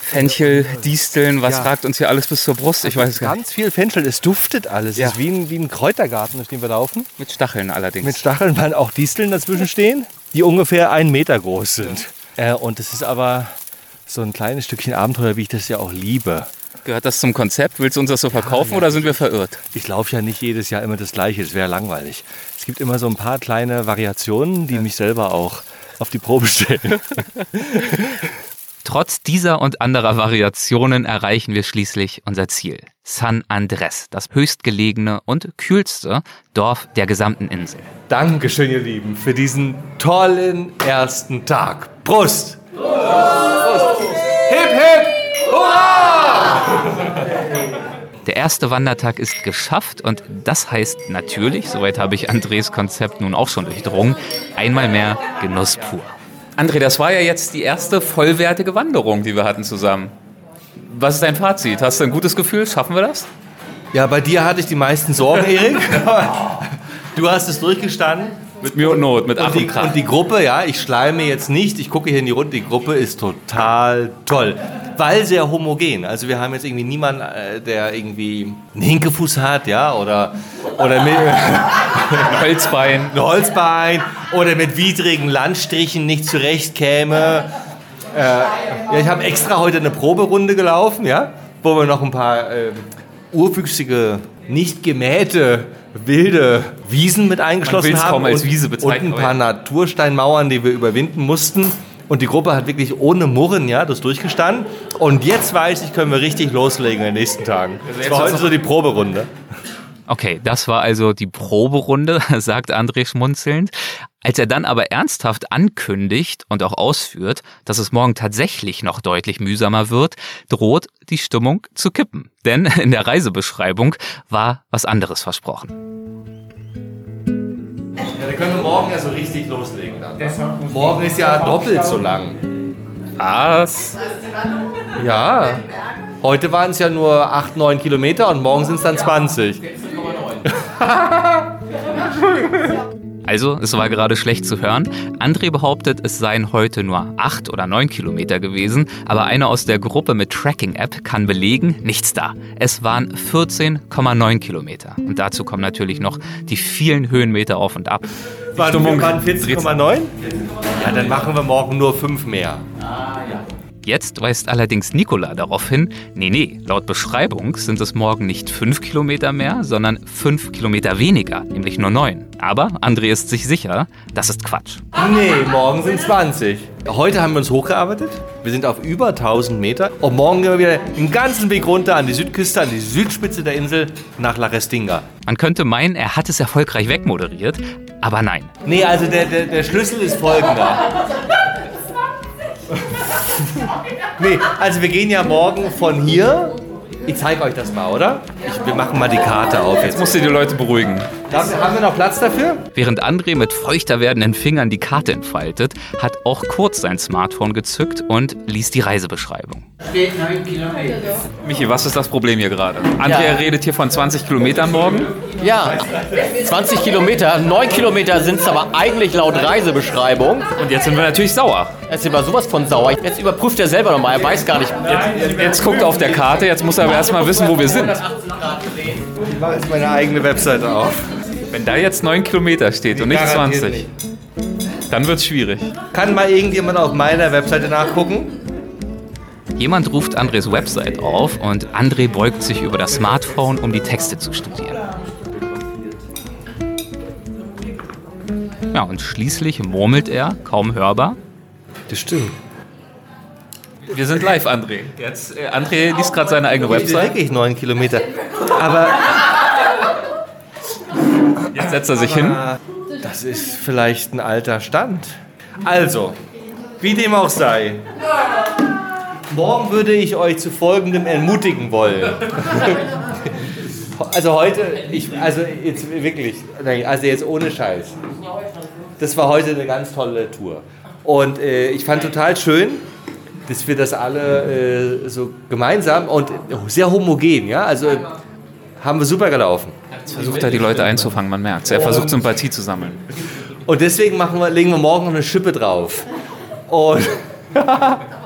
Speaker 1: Fenchel, Disteln, was
Speaker 2: Ja.
Speaker 1: ragt uns hier alles bis zur Brust? Ich weiß es gar nicht.
Speaker 2: Ganz viel Fenchel. Es duftet alles.
Speaker 1: Ja.
Speaker 2: Es ist wie ein, wie ein Kräutergarten, durch den wir laufen.
Speaker 1: Mit Stacheln allerdings.
Speaker 2: Mit Stacheln, weil auch Disteln dazwischen stehen, die ungefähr einen Meter groß sind. Äh, und es ist aber so ein kleines Stückchen Abenteuer, wie ich das ja auch liebe.
Speaker 1: Gehört das zum Konzept? Willst du uns das so verkaufen oder sind wir verirrt?
Speaker 2: Ich laufe ja nicht jedes Jahr immer das Gleiche, das wäre langweilig. Es gibt immer so ein paar kleine Variationen, die mich selber auch auf die Probe stellen.
Speaker 1: Trotz dieser und anderer Variationen erreichen wir schließlich unser Ziel. San Andres, das höchstgelegene und kühlste Dorf der gesamten Insel.
Speaker 2: Dankeschön, ihr Lieben, für diesen tollen ersten Tag. Prost! Prost! Hip, hip!
Speaker 1: Der erste Wandertag ist geschafft und das heißt natürlich, soweit habe ich Andres Konzept nun auch schon durchdrungen, einmal mehr Genuss pur. André, das war ja jetzt die erste vollwertige Wanderung, die wir hatten zusammen. Was ist dein Fazit? Hast du ein gutes Gefühl? Schaffen wir das?
Speaker 2: Ja, bei dir hatte ich die meisten Sorgen, Erik. Du hast es durchgestanden.
Speaker 1: Mit Mühe und Not, mit
Speaker 2: Und die,
Speaker 1: und
Speaker 2: die Gruppe, ja, ich schleime jetzt nicht, ich gucke hier in die Runde, die Gruppe ist total toll. Weil sehr homogen. Also wir haben jetzt irgendwie niemanden, äh, der irgendwie einen Hinkefuß hat, ja, oder, oder mit
Speaker 1: Ein Holzbein.
Speaker 2: ein Holzbein oder mit widrigen Landstrichen nicht zurechtkäme. Äh, ja, ich habe extra heute eine Proberunde gelaufen, ja, wo wir noch ein paar äh, urwüchsige, nicht gemähte, wilde Wiesen mit eingeschlossen haben.
Speaker 1: kaum als
Speaker 2: und,
Speaker 1: Wiese
Speaker 2: und
Speaker 1: bezeichnen,
Speaker 2: ein paar
Speaker 1: ja.
Speaker 2: Natursteinmauern, die wir überwinden mussten. Und die Gruppe hat wirklich ohne Murren ja, das durchgestanden. Und jetzt weiß ich, können wir richtig loslegen in den nächsten Tagen. Das
Speaker 1: jetzt
Speaker 2: war heute so die Proberunde.
Speaker 1: Okay, das war also die Proberunde, sagt André schmunzelnd. Als er dann aber ernsthaft ankündigt und auch ausführt, dass es morgen tatsächlich noch deutlich mühsamer wird, droht die Stimmung zu kippen. Denn in der Reisebeschreibung war was anderes versprochen.
Speaker 2: Ja, dann können wir morgen ja so richtig loslegen. Dann. Morgen ist ja doppelt so lang.
Speaker 1: Was?
Speaker 2: Ja. Heute waren es ja nur 8, 9 Kilometer und morgen sind es dann 20.
Speaker 1: Also, es war gerade schlecht zu hören. André behauptet, es seien heute nur acht oder neun Kilometer gewesen, aber einer aus der Gruppe mit Tracking-App kann belegen, nichts da. Es waren 14,9 Kilometer. Und dazu kommen natürlich noch die vielen Höhenmeter auf und ab.
Speaker 2: Waren,
Speaker 1: Stimmung
Speaker 2: waren
Speaker 1: dreht sich.
Speaker 2: 14,9? Ja, dann machen wir morgen nur 5 mehr.
Speaker 1: Jetzt weist allerdings Nicola darauf hin, nee, nee, laut Beschreibung sind es morgen nicht fünf Kilometer mehr, sondern fünf Kilometer weniger, nämlich nur neun. Aber André ist sich sicher, das ist Quatsch.
Speaker 2: Nee, morgen sind 20. Heute haben wir uns hochgearbeitet. Wir sind auf über 1000 Meter. Und morgen gehen wir wieder den ganzen Weg runter an die Südküste, an die Südspitze der Insel nach La Restinga.
Speaker 1: Man könnte meinen, er hat es erfolgreich wegmoderiert, aber nein.
Speaker 2: Nee, also der, der, der Schlüssel ist folgender. Nee, also wir gehen ja morgen von hier. Ich zeige euch das mal, oder? Ich, wir machen mal die Karte auf jetzt.
Speaker 1: Musst du die Leute beruhigen.
Speaker 2: Darf, haben wir noch Platz dafür?
Speaker 1: Während André mit feuchter werdenden Fingern die Karte entfaltet, hat auch Kurz sein Smartphone gezückt und liest die Reisebeschreibung.
Speaker 9: Steht 9 Kilometer.
Speaker 1: Michi, was ist das Problem hier gerade? André
Speaker 4: Ja.
Speaker 1: redet hier von 20 Kilometern morgen.
Speaker 4: Ja, 20 Kilometer, 9 Kilometer sind es aber eigentlich laut Reisebeschreibung.
Speaker 1: Und jetzt sind wir natürlich sauer.
Speaker 4: Jetzt sind wir sowas von sauer. Jetzt überprüft er selber nochmal, er weiß gar nicht.
Speaker 1: Jetzt, jetzt guckt er auf der Karte, jetzt muss er aber erstmal wissen, wo wir sind.
Speaker 2: Ich mache jetzt meine eigene Webseite auf.
Speaker 1: Wenn da jetzt 9 Kilometer steht und nicht
Speaker 2: Garantiert
Speaker 1: 20, dann wird's schwierig.
Speaker 2: Kann mal irgendjemand auf meiner Webseite nachgucken?
Speaker 1: Jemand ruft Andres Website auf und André beugt sich über das Smartphone, um die Texte zu studieren. Ja, und schließlich murmelt er, kaum hörbar.
Speaker 2: Das stimmt.
Speaker 1: Wir sind live, André. Jetzt, äh, André liest gerade seine eigene
Speaker 2: Website. Wirklich neun Kilometer. Aber
Speaker 1: Jetzt setzt er sich hin.
Speaker 2: das ist vielleicht ein alter Stand. Also, wie dem auch sei. Morgen würde ich euch zu folgendem ermutigen wollen. Also heute, ich, also jetzt wirklich, also jetzt ohne Scheiß. Das war heute eine ganz tolle Tour. Und äh, ich fand total schön, dass wir das alle äh, so gemeinsam und sehr homogen, ja, also haben wir super gelaufen.
Speaker 1: Jetzt versucht er, die Leute einzufangen, man merkt Er versucht, Sympathie zu sammeln.
Speaker 2: Und deswegen machen wir, legen wir morgen noch eine Schippe drauf. Und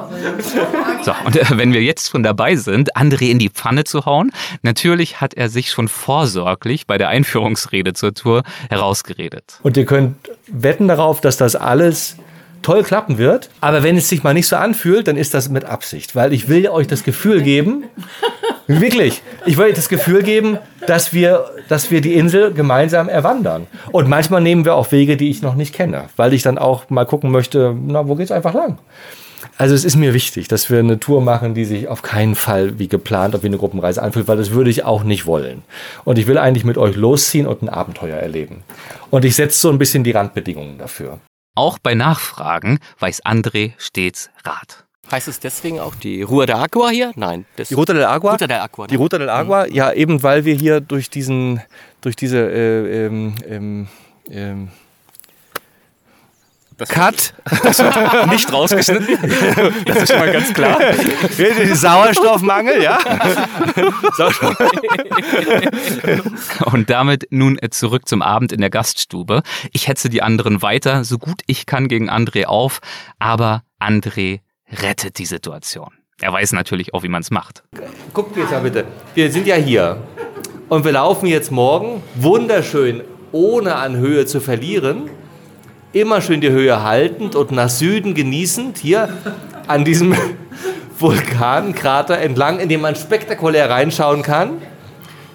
Speaker 1: So, und äh, wenn wir jetzt schon dabei sind, André in die Pfanne zu hauen, natürlich hat er sich schon vorsorglich bei der Einführungsrede zur Tour herausgeredet.
Speaker 2: Und ihr könnt wetten darauf, dass das alles toll klappen wird. Aber wenn es sich mal nicht so anfühlt, dann ist das mit Absicht. Weil ich will euch das Gefühl geben, wirklich, ich will euch das Gefühl geben, dass wir, dass wir die Insel gemeinsam erwandern. Und manchmal nehmen wir auch Wege, die ich noch nicht kenne. Weil ich dann auch mal gucken möchte, na, wo geht's einfach lang? Also es ist mir wichtig, dass wir eine Tour machen, die sich auf keinen Fall wie geplant oder wie eine Gruppenreise anfühlt, weil das würde ich auch nicht wollen. Und ich will eigentlich mit euch losziehen und ein Abenteuer erleben. Und ich setze so ein bisschen die Randbedingungen dafür.
Speaker 1: Auch bei Nachfragen weiß André stets Rat.
Speaker 4: Heißt es deswegen auch die Rua de Agua hier? Nein. Das
Speaker 2: Die Ruta del Agua?
Speaker 4: Ruta del Agua.
Speaker 2: Die Ruta del Agua, ja, eben weil wir hier durch diesen, durch diese äh, ähm, ähm, ähm, Cut,
Speaker 1: Nicht rausgeschnitten. Das ist schon mal ganz klar.
Speaker 2: Sauerstoffmangel, ja.
Speaker 1: Und damit nun zurück zum Abend in der Gaststube. Ich hetze die anderen weiter, so gut ich kann gegen André auf, aber André rettet die Situation. Er weiß natürlich auch, wie man es macht.
Speaker 2: Guckt jetzt mal bitte. Wir sind ja hier und wir laufen jetzt morgen wunderschön, ohne an Höhe zu verlieren. Immer schön die Höhe haltend und nach Süden genießend hier an diesem Vulkankrater entlang, in dem man spektakulär reinschauen kann.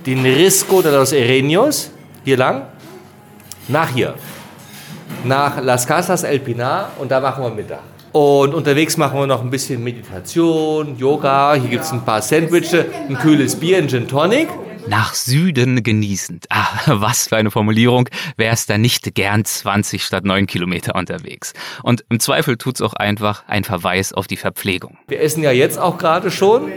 Speaker 2: Den Risco de los Ereños, hier lang, nach hier. Nach Las Casas El Pinar und da machen wir Mittag. Und unterwegs machen wir noch ein bisschen Meditation, Yoga. Hier gibt es ein paar Sandwiches, ein kühles Bier, ein Gin Tonic.
Speaker 1: Nach Süden genießend. Ah, was für eine Formulierung. Wer ist da nicht gern 20 statt 9 Kilometer unterwegs? Und im Zweifel tut's auch einfach ein Verweis auf die Verpflegung.
Speaker 2: Wir essen ja jetzt auch gerade schon.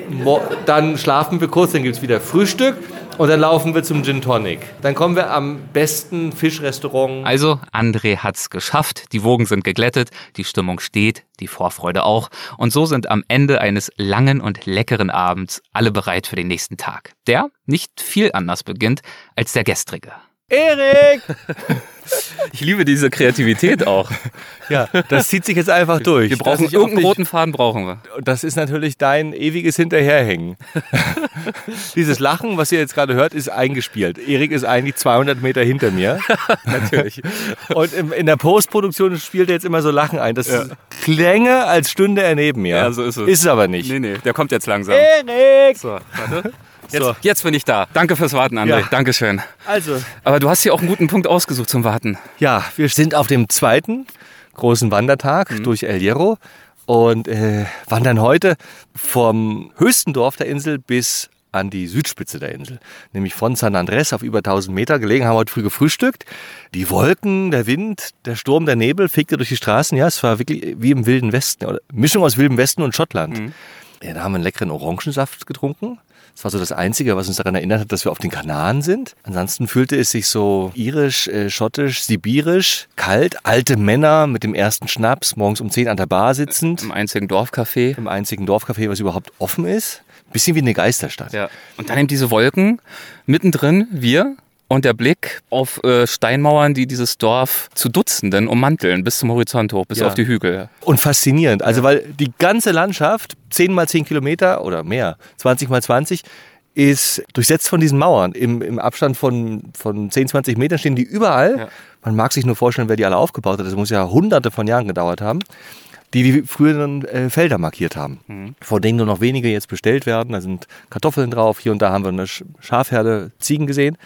Speaker 2: Dann schlafen wir kurz, dann gibt es wieder Frühstück und dann laufen wir zum Gin Tonic. Dann kommen wir am besten Fischrestaurant.
Speaker 1: Also, André hat's geschafft. Die Wogen sind geglättet, die Stimmung steht, die Vorfreude auch. Und so sind am Ende eines langen und leckeren Abends alle bereit für den nächsten Tag. Der nicht viel anders beginnt als der gestrige.
Speaker 2: Erik!
Speaker 1: Ich liebe diese Kreativität auch.
Speaker 2: Ja, das zieht sich jetzt einfach durch.
Speaker 1: Wir brauchen irgendeinen roten Faden brauchen wir.
Speaker 2: Das ist natürlich dein ewiges Hinterherhängen. Dieses Lachen, was ihr jetzt gerade hört, ist eingespielt. Erik ist eigentlich 200 Meter hinter mir.
Speaker 1: Natürlich.
Speaker 2: Und in der Postproduktion spielt er jetzt immer so Lachen ein. Das klänge, als stünde er neben mir.
Speaker 1: Ja, so ist es.
Speaker 2: Ist es aber nicht.
Speaker 1: Nee, nee, der kommt jetzt langsam.
Speaker 2: Erik!
Speaker 1: So, warte. Jetzt,
Speaker 2: So.
Speaker 1: jetzt bin ich da. Danke fürs Warten, André.
Speaker 2: Ja.
Speaker 1: Dankeschön.
Speaker 2: Also,
Speaker 1: Aber du hast hier auch einen guten Punkt ausgesucht zum Warten.
Speaker 2: Ja, wir sind auf dem zweiten großen Wandertag
Speaker 1: Mhm.
Speaker 2: durch El Hierro und äh, wandern heute vom höchsten Dorf der Insel bis an die Südspitze der Insel, nämlich von San Andrés auf über 1000 Meter gelegen, haben heute früh gefrühstückt. Die Wolken, der Wind, der Sturm, der Nebel fegte durch die Straßen. Ja, es war wirklich wie im Wilden Westen, oder Mischung aus Wildem Westen und Schottland.
Speaker 1: Mhm.
Speaker 2: Ja, da haben wir einen leckeren Orangensaft getrunken. Das war so das Einzige, was uns daran erinnert hat, dass wir auf den Kanaren sind. Ansonsten fühlte es sich so irisch, äh, schottisch, sibirisch, kalt. Alte Männer mit dem ersten Schnaps, morgens um 10 an der Bar sitzend.
Speaker 1: Im einzigen Dorfcafé.
Speaker 2: Im einzigen Dorfcafé, was überhaupt offen ist. Bisschen wie eine Geisterstadt.
Speaker 1: Ja. Und dann eben diese Wolken, mittendrin wir und der Blick auf äh, Steinmauern, die dieses Dorf zu Dutzenden ummanteln, bis zum Horizont hoch, bis
Speaker 2: Ja.
Speaker 1: auf die Hügel.
Speaker 2: Und faszinierend. Also, weil die ganze Landschaft, 10 mal 10 Kilometer oder mehr, 20 mal 20, ist durchsetzt von diesen Mauern. Im, im Abstand von, von 10, 20 Metern stehen die überall.
Speaker 1: Ja.
Speaker 2: Man mag sich nur vorstellen, wer die alle aufgebaut hat. Das muss ja hunderte von Jahren gedauert haben. Die die früheren äh, Felder markiert haben, von denen nur noch wenige jetzt bestellt werden. Da sind Kartoffeln drauf. Hier und da haben wir eine Sch- Schafherde, Ziegen gesehen.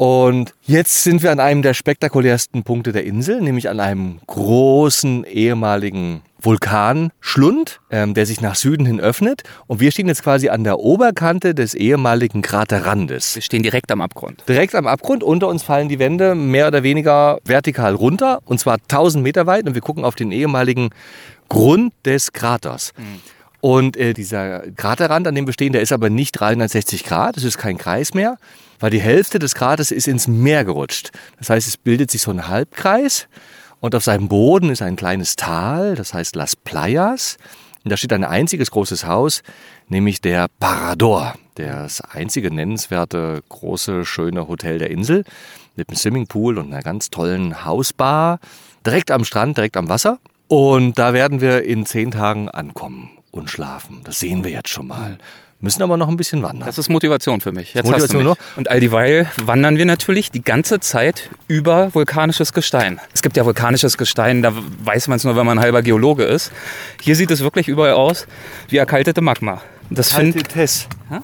Speaker 2: Und jetzt sind wir an einem der spektakulärsten Punkte der Insel, nämlich an einem großen ehemaligen Vulkanschlund, ähm, der sich nach Süden hin öffnet. Und wir stehen jetzt quasi an der Oberkante des ehemaligen Kraterrandes.
Speaker 1: Wir stehen direkt am Abgrund.
Speaker 2: Direkt am Abgrund, unter uns fallen die Wände mehr oder weniger vertikal runter, und zwar 1000 Meter weit. Und wir gucken auf den ehemaligen Grund des Kraters. Und äh, dieser Kraterrand, an dem wir stehen, der ist aber nicht 360 Grad, es ist kein Kreis mehr, weil die Hälfte des Kraters ist ins Meer gerutscht. Das heißt, es bildet sich so ein Halbkreis und auf seinem Boden ist ein kleines Tal, das heißt Las Playas. Und da steht ein einziges großes Haus, nämlich der Parador, das einzige nennenswerte große, schöne Hotel der Insel mit einem Swimmingpool und einer ganz tollen Hausbar, direkt am Strand, direkt am Wasser. Und da werden wir in zehn Tagen ankommen und schlafen. Das sehen wir jetzt schon mal. Müssen aber noch ein bisschen wandern.
Speaker 1: Das ist Motivation für mich. Jetzt
Speaker 2: Motivation
Speaker 1: hast du mich. Und all dieweil wandern wir natürlich die ganze Zeit über vulkanisches Gestein. Es gibt ja vulkanisches Gestein, da weiß man es nur, wenn man ein halber Geologe ist. Hier sieht es wirklich überall aus wie erkaltete Magma. Das find,
Speaker 2: Kaltetes.
Speaker 1: Hä?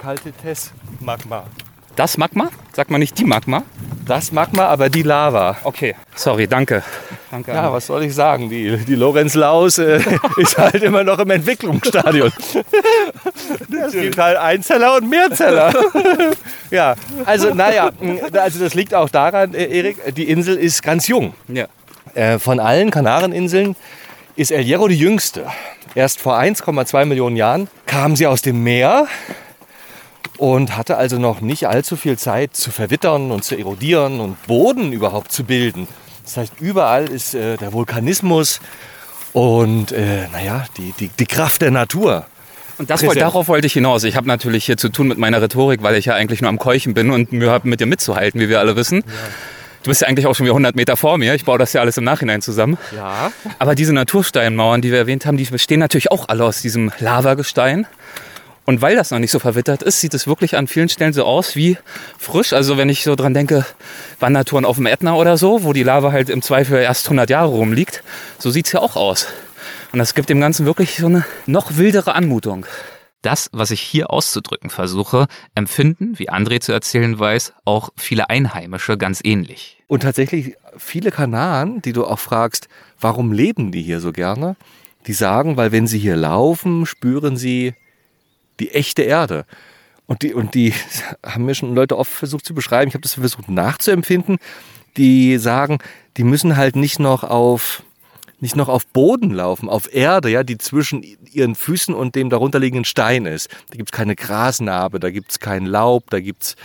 Speaker 2: Kaltetes Magma.
Speaker 1: Das Magma? Sagt man nicht die Magma?
Speaker 2: Das Magma, aber die Lava.
Speaker 1: Okay, sorry, danke. Danke.
Speaker 2: Ja, was soll ich sagen? Die, die Lorenz Laus äh, ist halt immer noch im Entwicklungsstadion. Es gibt halt Einzeller und Mehrzeller. ja, also naja, also das liegt auch daran, äh, Erik, die Insel ist ganz jung.
Speaker 1: ja.
Speaker 2: Äh, von allen Kanareninseln ist El Hierro die jüngste. Erst vor 1,2 Millionen Jahren kam sie aus dem Meer und hatte also noch nicht allzu viel Zeit zu verwittern und zu erodieren und Boden überhaupt zu bilden. Das heißt, überall ist äh, der Vulkanismus und äh, naja, die, die, die Kraft der Natur.
Speaker 1: Und das darauf wollte ich hinaus. Ich habe natürlich hier zu tun mit meiner Rhetorik, weil ich ja eigentlich nur am Keuchen bin und mir hab mit dir mitzuhalten, wie wir alle wissen. Du bist ja eigentlich auch schon wieder 100 Meter vor mir. Ich baue das ja alles im Nachhinein zusammen.
Speaker 2: Ja.
Speaker 1: Aber diese Natursteinmauern, die wir erwähnt haben, die bestehen natürlich auch alle aus diesem Lavagestein. Und weil das noch nicht so verwittert ist, sieht es wirklich an vielen Stellen so aus wie frisch. Also wenn ich so dran denke, Wandertouren auf dem Ätna oder so, wo die Lava halt im Zweifel erst 100 Jahre rumliegt, so sieht es ja auch aus. Und das gibt dem Ganzen wirklich so eine noch wildere Anmutung. Das, was ich hier auszudrücken versuche, empfinden, wie André zu erzählen weiß, auch viele Einheimische ganz ähnlich.
Speaker 2: Und tatsächlich viele Kanaren, die du auch fragst, warum leben die hier so gerne? Die sagen, weil wenn sie hier laufen, spüren sie die echte Erde. Und die, und die haben mir schon Leute oft versucht zu beschreiben, ich habe das versucht nachzuempfinden, die sagen, die müssen halt nicht noch auf nicht noch auf Boden laufen, auf Erde, ja, die zwischen ihren Füßen und dem darunterliegenden Stein ist. Da gibt's keine Grasnarbe, da gibt's kein Laub, da gibt's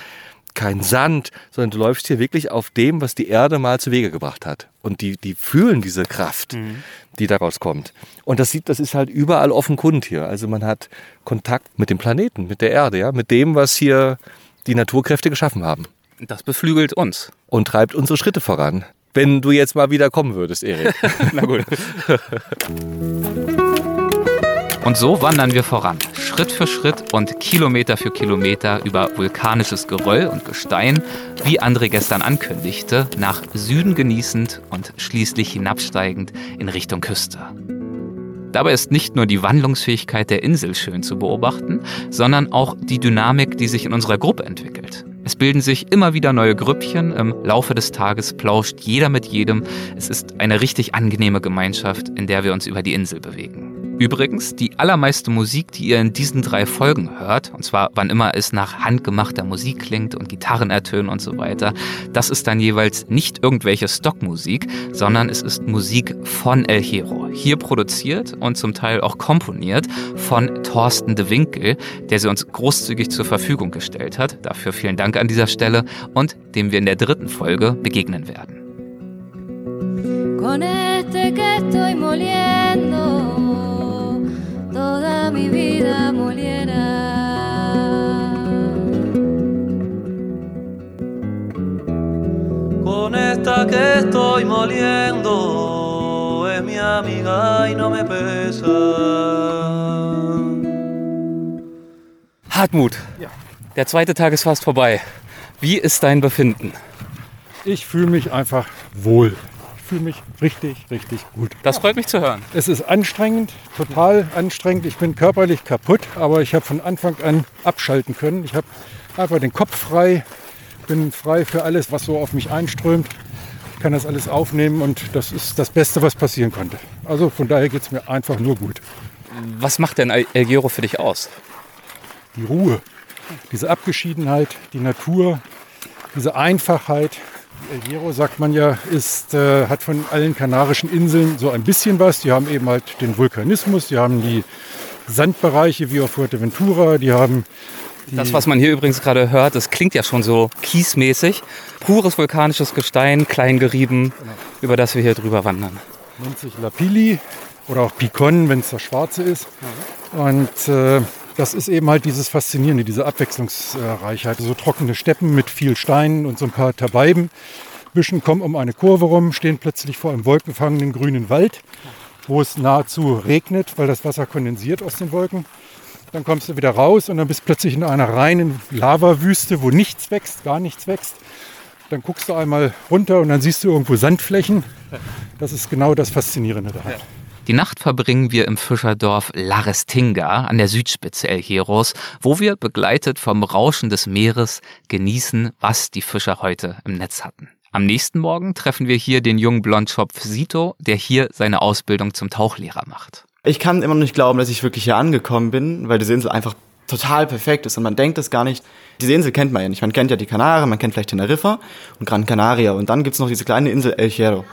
Speaker 2: kein Sand, sondern du läufst hier wirklich auf dem, was die Erde mal zu Wege gebracht hat. Und die, die fühlen diese Kraft, die daraus kommt. Und das sieht, das ist halt überall offenkund hier. Also man hat Kontakt mit dem Planeten, mit der Erde, ja, mit dem, was hier die Naturkräfte geschaffen haben.
Speaker 1: Das beflügelt uns.
Speaker 2: Und treibt unsere Schritte voran. Wenn du jetzt mal wieder kommen würdest, Erik.
Speaker 1: Na gut. Und so wandern wir voran, Schritt für Schritt und Kilometer für Kilometer über vulkanisches Geröll und Gestein, wie André gestern ankündigte, nach Süden genießend und schließlich hinabsteigend in Richtung Küste. Dabei ist nicht nur die Wandlungsfähigkeit der Insel schön zu beobachten, sondern auch die Dynamik, die sich in unserer Gruppe entwickelt. Es bilden sich immer wieder neue Grüppchen, im Laufe des Tages plauscht jeder mit jedem. Es ist eine richtig angenehme Gemeinschaft, in der wir uns über die Insel bewegen. Übrigens, die allermeiste Musik, die ihr in diesen drei Folgen hört, und zwar wann immer es nach handgemachter Musik klingt und Gitarren ertönen und so weiter, das ist dann jeweils nicht irgendwelche Stockmusik, sondern es ist Musik von El Hierro. Hier produziert und zum Teil auch komponiert von Thorsten de Winkel, der sie uns großzügig zur Verfügung gestellt hat. Dafür vielen Dank an dieser Stelle und dem wir in der dritten Folge begegnen werden.
Speaker 9: Con este que estoy moliendo, mi vida moliera.
Speaker 10: Con esta que estoy moliendo es mi amiga y no me pesa.
Speaker 1: Hartmut, der zweite Tag ist fast vorbei. Wie ist dein Befinden?
Speaker 11: Ich fühle mich einfach wohl. Ich fühle mich richtig, richtig gut.
Speaker 1: Das freut mich zu hören.
Speaker 11: Es ist anstrengend, total anstrengend. Ich bin körperlich kaputt, aber ich habe von Anfang an abschalten können. Ich habe einfach den Kopf frei, bin frei für alles, was so auf mich einströmt. Ich kann das alles aufnehmen und das ist das Beste, was passieren konnte. Also von daher geht es mir einfach nur gut.
Speaker 1: Was macht denn El Hierro für dich aus?
Speaker 11: Die Ruhe, diese Abgeschiedenheit, die Natur, diese Einfachheit. El Hierro, sagt man ja, ist, äh, hat von allen kanarischen Inseln so ein bisschen was. Die haben eben halt den Vulkanismus, die haben die Sandbereiche wie auf Fuerteventura, die haben
Speaker 1: Das, was man hier übrigens gerade hört, das klingt ja schon so kiesmäßig. Pures vulkanisches Gestein, klein gerieben, über das wir hier drüber wandern.
Speaker 11: nennt sich Lapilli oder auch Picon, wenn es das Schwarze ist. Und äh, das ist eben halt dieses Faszinierende, diese Abwechslungsreichheit. So trockene Steppen mit viel Steinen und so ein paar Tabeiben. Büschen kommen um eine Kurve rum, stehen plötzlich vor einem wolkenfangenden grünen Wald, wo es nahezu regnet, weil das Wasser kondensiert aus den Wolken. Dann kommst du wieder raus und dann bist du plötzlich in einer reinen Lavawüste, wo nichts wächst, gar nichts wächst. Dann guckst du einmal runter und dann siehst du irgendwo Sandflächen. Das ist genau das Faszinierende daran.
Speaker 1: Die Nacht verbringen wir im Fischerdorf La Restinga an der Südspitze El Hierros, wo wir begleitet vom Rauschen des Meeres genießen, was die Fischer heute im Netz hatten. Am nächsten Morgen treffen wir hier den jungen Blondschopf Sito, der hier seine Ausbildung zum Tauchlehrer macht.
Speaker 12: Ich kann immer noch nicht glauben, dass ich wirklich hier angekommen bin, weil diese Insel einfach total perfekt ist und man denkt es gar nicht. Diese Insel kennt man ja nicht. Man kennt ja die Kanaren, man kennt vielleicht Teneriffa und Gran Canaria und dann gibt's noch diese kleine Insel El Hierro.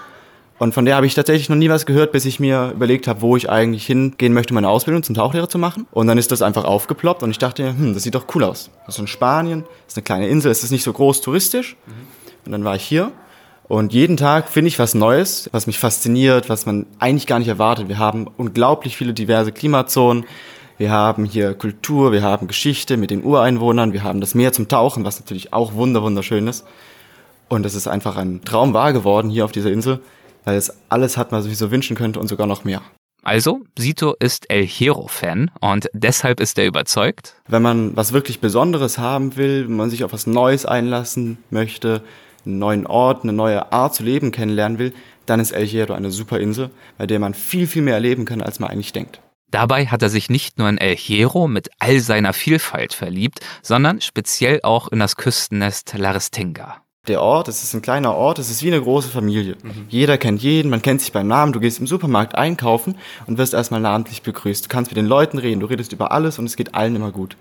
Speaker 12: Und von der habe ich tatsächlich noch nie was gehört, bis ich mir überlegt habe, wo ich eigentlich hingehen möchte, meine Ausbildung zum Tauchlehrer zu machen. Und dann ist das einfach aufgeploppt und ich dachte, hm, das sieht doch cool aus. Das ist in Spanien, das ist eine kleine Insel, es ist nicht so groß touristisch. Und dann war ich hier und jeden Tag finde ich was Neues, was mich fasziniert, was man eigentlich gar nicht erwartet. Wir haben unglaublich viele diverse Klimazonen. Wir haben hier Kultur, wir haben Geschichte mit den Ureinwohnern, wir haben das Meer zum Tauchen, was natürlich auch wunder wunderschön ist. Und es ist einfach ein Traum wahr geworden hier auf dieser Insel, weil es alles hat, was man sich so wünschen könnte und sogar noch mehr.
Speaker 1: Also, Sito ist El Hierro-Fan und deshalb ist er überzeugt.
Speaker 12: Wenn man was wirklich Besonderes haben will, wenn man sich auf was Neues einlassen möchte, einen neuen Ort, eine neue Art zu leben kennenlernen will, dann ist El Hierro eine super Insel, bei der man viel, viel mehr erleben kann, als man eigentlich denkt.
Speaker 1: Dabei hat er sich nicht nur in El Hierro mit all seiner Vielfalt verliebt, sondern speziell auch in das Küstennest La Restinga.
Speaker 12: Der Ort, es ist ein kleiner Ort, es ist wie eine große Familie. Jeder kennt jeden, man kennt sich beim Namen, du gehst im Supermarkt einkaufen und wirst erstmal namentlich begrüßt. Du kannst mit den Leuten reden, du redest über alles und es geht allen immer gut.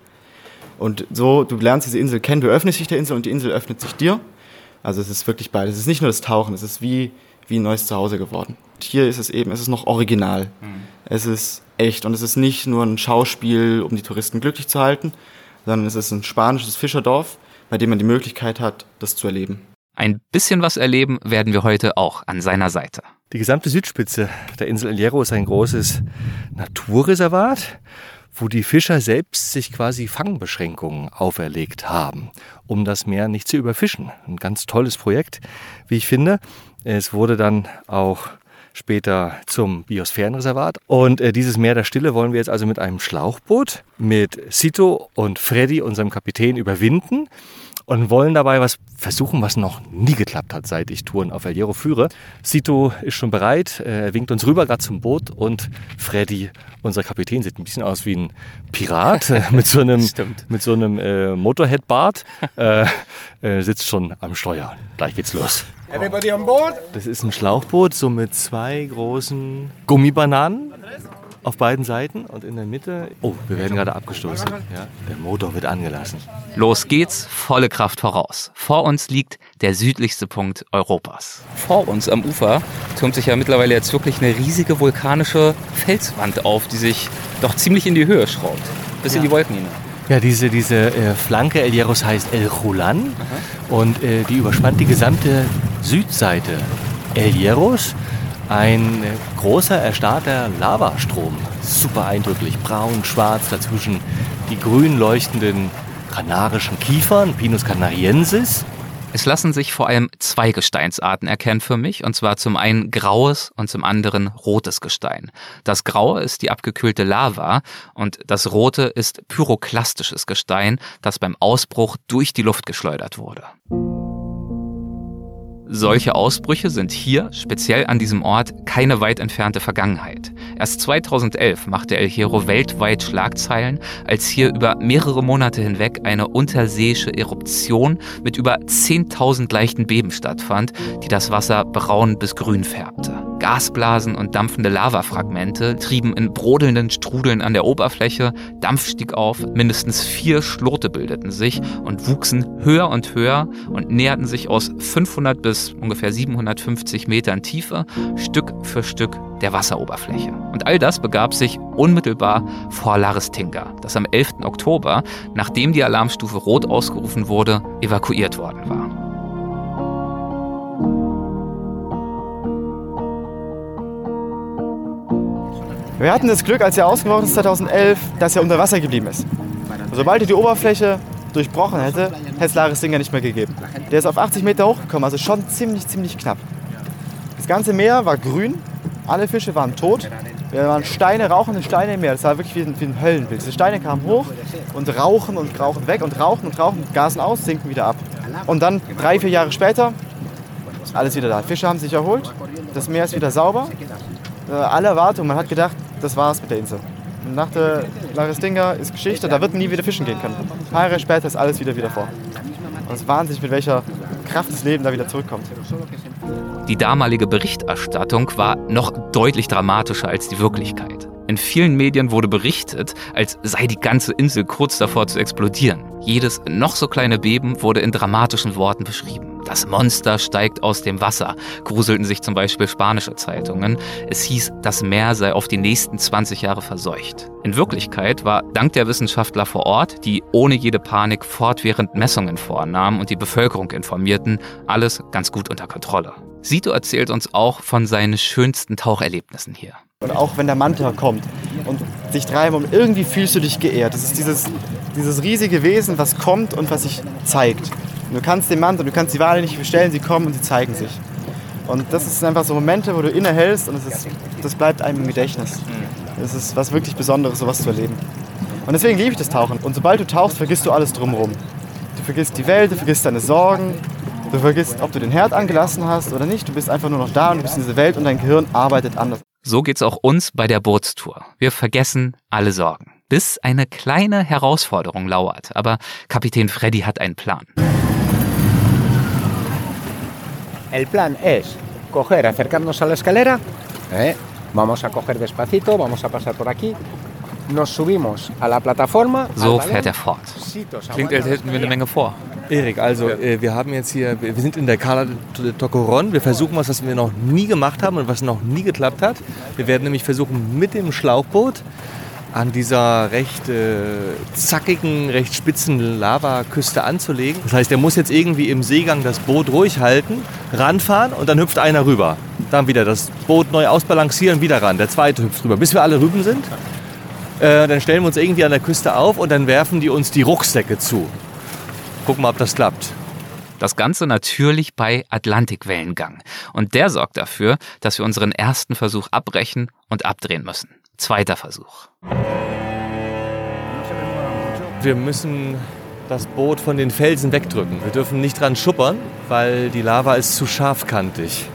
Speaker 12: Und so, du lernst diese Insel kennen, du öffnest dich der Insel und die Insel öffnet sich dir. Also es ist wirklich beides. Es ist nicht nur das Tauchen, es ist wie, wie ein neues Zuhause geworden. Und hier ist es eben, es ist noch original. Es ist echt und es ist nicht nur ein Schauspiel, um die Touristen glücklich zu halten, sondern es ist ein spanisches Fischerdorf, bei dem man die Möglichkeit hat, das zu erleben.
Speaker 1: Ein bisschen was erleben werden wir heute auch an seiner Seite.
Speaker 2: Die gesamte Südspitze der Insel El Hierro ist ein großes Naturreservat, wo die Fischer selbst sich quasi Fangbeschränkungen auferlegt haben, um das Meer nicht zu überfischen. Ein ganz tolles Projekt, wie ich finde. Es wurde dann auch später zum Biosphärenreservat. Und äh, dieses Meer der Stille wollen wir jetzt also mit einem Schlauchboot mit Sito und Freddy, unserem Kapitän, überwinden und wollen dabei was versuchen, was noch nie geklappt hat, seit ich Touren auf El Hierro führe. Sito ist schon bereit, er winkt uns rüber gerade zum Boot und Freddy, unser Kapitän, sieht ein bisschen aus wie ein Pirat äh, mit so einem, mit so einem äh, Motorhead-Bart, äh, äh, sitzt schon am Steuer. Gleich geht's los.
Speaker 13: Everybody on board?
Speaker 2: Das ist ein Schlauchboot, so mit zwei großen Gummibananen auf beiden Seiten und in der Mitte. Oh, wir werden gerade abgestoßen. Ja, der Motor wird angelassen.
Speaker 1: Los geht's, volle Kraft voraus. Vor uns liegt der südlichste Punkt Europas. Vor uns am Ufer türmt sich ja mittlerweile jetzt wirklich eine riesige vulkanische Felswand auf, die sich doch ziemlich in die Höhe schraubt. Bis in die Wolken hinein.
Speaker 2: Ja, diese, diese äh, Flanke El Hierros heißt El Julan und äh, die überspannt die gesamte Südseite El Hierros. Ein großer, erstarrter Lavastrom. Super eindrücklich. Braun, schwarz, dazwischen die grün leuchtenden kanarischen Kiefern, Pinus canariensis.
Speaker 1: Es lassen sich vor allem zwei Gesteinsarten erkennen für mich, und zwar zum einen graues und zum anderen rotes Gestein. Das graue ist die abgekühlte Lava und das rote ist pyroklastisches Gestein, das beim Ausbruch durch die Luft geschleudert wurde. Solche Ausbrüche sind hier, speziell an diesem Ort, keine weit entfernte Vergangenheit. Erst 2011 machte El Hierro weltweit Schlagzeilen, als hier über mehrere Monate hinweg eine unterseeische Eruption mit über 10.000 leichten Beben stattfand, die das Wasser braun bis grün färbte. Gasblasen und dampfende Lavafragmente trieben in brodelnden Strudeln an der Oberfläche, Dampf stieg auf, mindestens vier Schlote bildeten sich und wuchsen höher und höher und näherten sich aus 500 bis ungefähr 750 Metern Tiefe Stück für Stück der Wasseroberfläche. Und all das begab sich unmittelbar vor Laristinga, das am 11. Oktober, nachdem die Alarmstufe Rot ausgerufen wurde, evakuiert worden war.
Speaker 12: Wir hatten das Glück, als er ausgebrochen ist 2011, dass er unter Wasser geblieben ist. Sobald er die Oberfläche durchbrochen hätte, hätte es Laristinga nicht mehr gegeben. Der ist auf 80 Meter hochgekommen, also schon ziemlich, ziemlich knapp. Das ganze Meer war grün, alle Fische waren tot. Da waren Steine, rauchende Steine im Meer. Das war wirklich wie ein, wie ein Höllenbild. Diese Steine kamen hoch und rauchen und rauchen weg und rauchen und rauchen, gasen aus, sinken wieder ab. Und dann drei, vier Jahre später, alles wieder da. Fische haben sich erholt, das Meer ist wieder sauber. Äh, alle Erwartungen, man hat gedacht, das war's mit der Insel. Nach der Laristinga ist Geschichte, da wird nie wieder fischen gehen können. Ein paar Jahre später ist alles wieder wieder vor. Und es ist wahnsinnig, mit welcher Kraft das Leben da wieder zurückkommt.
Speaker 1: Die damalige Berichterstattung war noch deutlich dramatischer als die Wirklichkeit. In vielen Medien wurde berichtet, als sei die ganze Insel kurz davor zu explodieren. Jedes noch so kleine Beben wurde in dramatischen Worten beschrieben. Das Monster steigt aus dem Wasser, gruselten sich zum Beispiel spanische Zeitungen. Es hieß, das Meer sei auf die nächsten 20 Jahre verseucht. In Wirklichkeit war dank der Wissenschaftler vor Ort, die ohne jede Panik fortwährend Messungen vornahmen und die Bevölkerung informierten, alles ganz gut unter Kontrolle. Sito erzählt uns auch von seinen schönsten Taucherlebnissen hier.
Speaker 12: Und auch wenn der Manta kommt und sich treiben um, irgendwie fühlst du dich geehrt. Das ist dieses, dieses riesige Wesen, was kommt und was sich zeigt. Und du kannst den Manta, du kannst die Wale nicht bestellen, sie kommen und sie zeigen sich. Und das sind einfach so Momente, wo du innehältst und das, ist, das bleibt einem im Gedächtnis. Das ist was wirklich Besonderes, sowas zu erleben. Und deswegen liebe ich das Tauchen. Und sobald du tauchst, vergisst du alles drumherum. Du vergisst die Welt, du vergisst deine Sorgen, du vergisst, ob du den Herd angelassen hast oder nicht. Du bist einfach nur noch da und du bist in dieser Welt und dein Gehirn arbeitet anders.
Speaker 1: So geht's auch uns bei der Bootstour. Wir vergessen alle Sorgen. Bis eine kleine Herausforderung lauert. Aber Kapitän Freddy hat einen Plan.
Speaker 13: El plan es coger, acercarnos a la escalera, ¿eh? vamos a coger despacito, vamos a pasar por aquí, nos subimos a la plataforma.
Speaker 1: So fährt er fort. Klingt, als hätten wir eine Menge vor.
Speaker 2: Erik, also äh, wir haben jetzt hier, wir sind in der Cala de Tocoron. Wir versuchen was, was wir noch nie gemacht haben und was noch nie geklappt hat. Wir werden nämlich versuchen, mit dem Schlauchboot an dieser recht äh, zackigen, recht spitzen Lavaküste anzulegen. Das heißt, er muss jetzt irgendwie im Seegang das Boot ruhig halten, ranfahren und dann hüpft einer rüber. Dann wieder das Boot neu ausbalancieren, wieder ran. Der zweite hüpft rüber, bis wir alle rüben sind. Äh, dann stellen wir uns irgendwie an der Küste auf und dann werfen die uns die Rucksäcke zu. Gucken mal, ob das klappt.
Speaker 1: Das Ganze natürlich bei Atlantikwellengang. Und der sorgt dafür, dass wir unseren ersten Versuch abbrechen und abdrehen müssen. Zweiter Versuch.
Speaker 2: Wir müssen das Boot von den Felsen wegdrücken. Wir dürfen nicht dran schuppern, weil die Lava ist zu scharfkantig.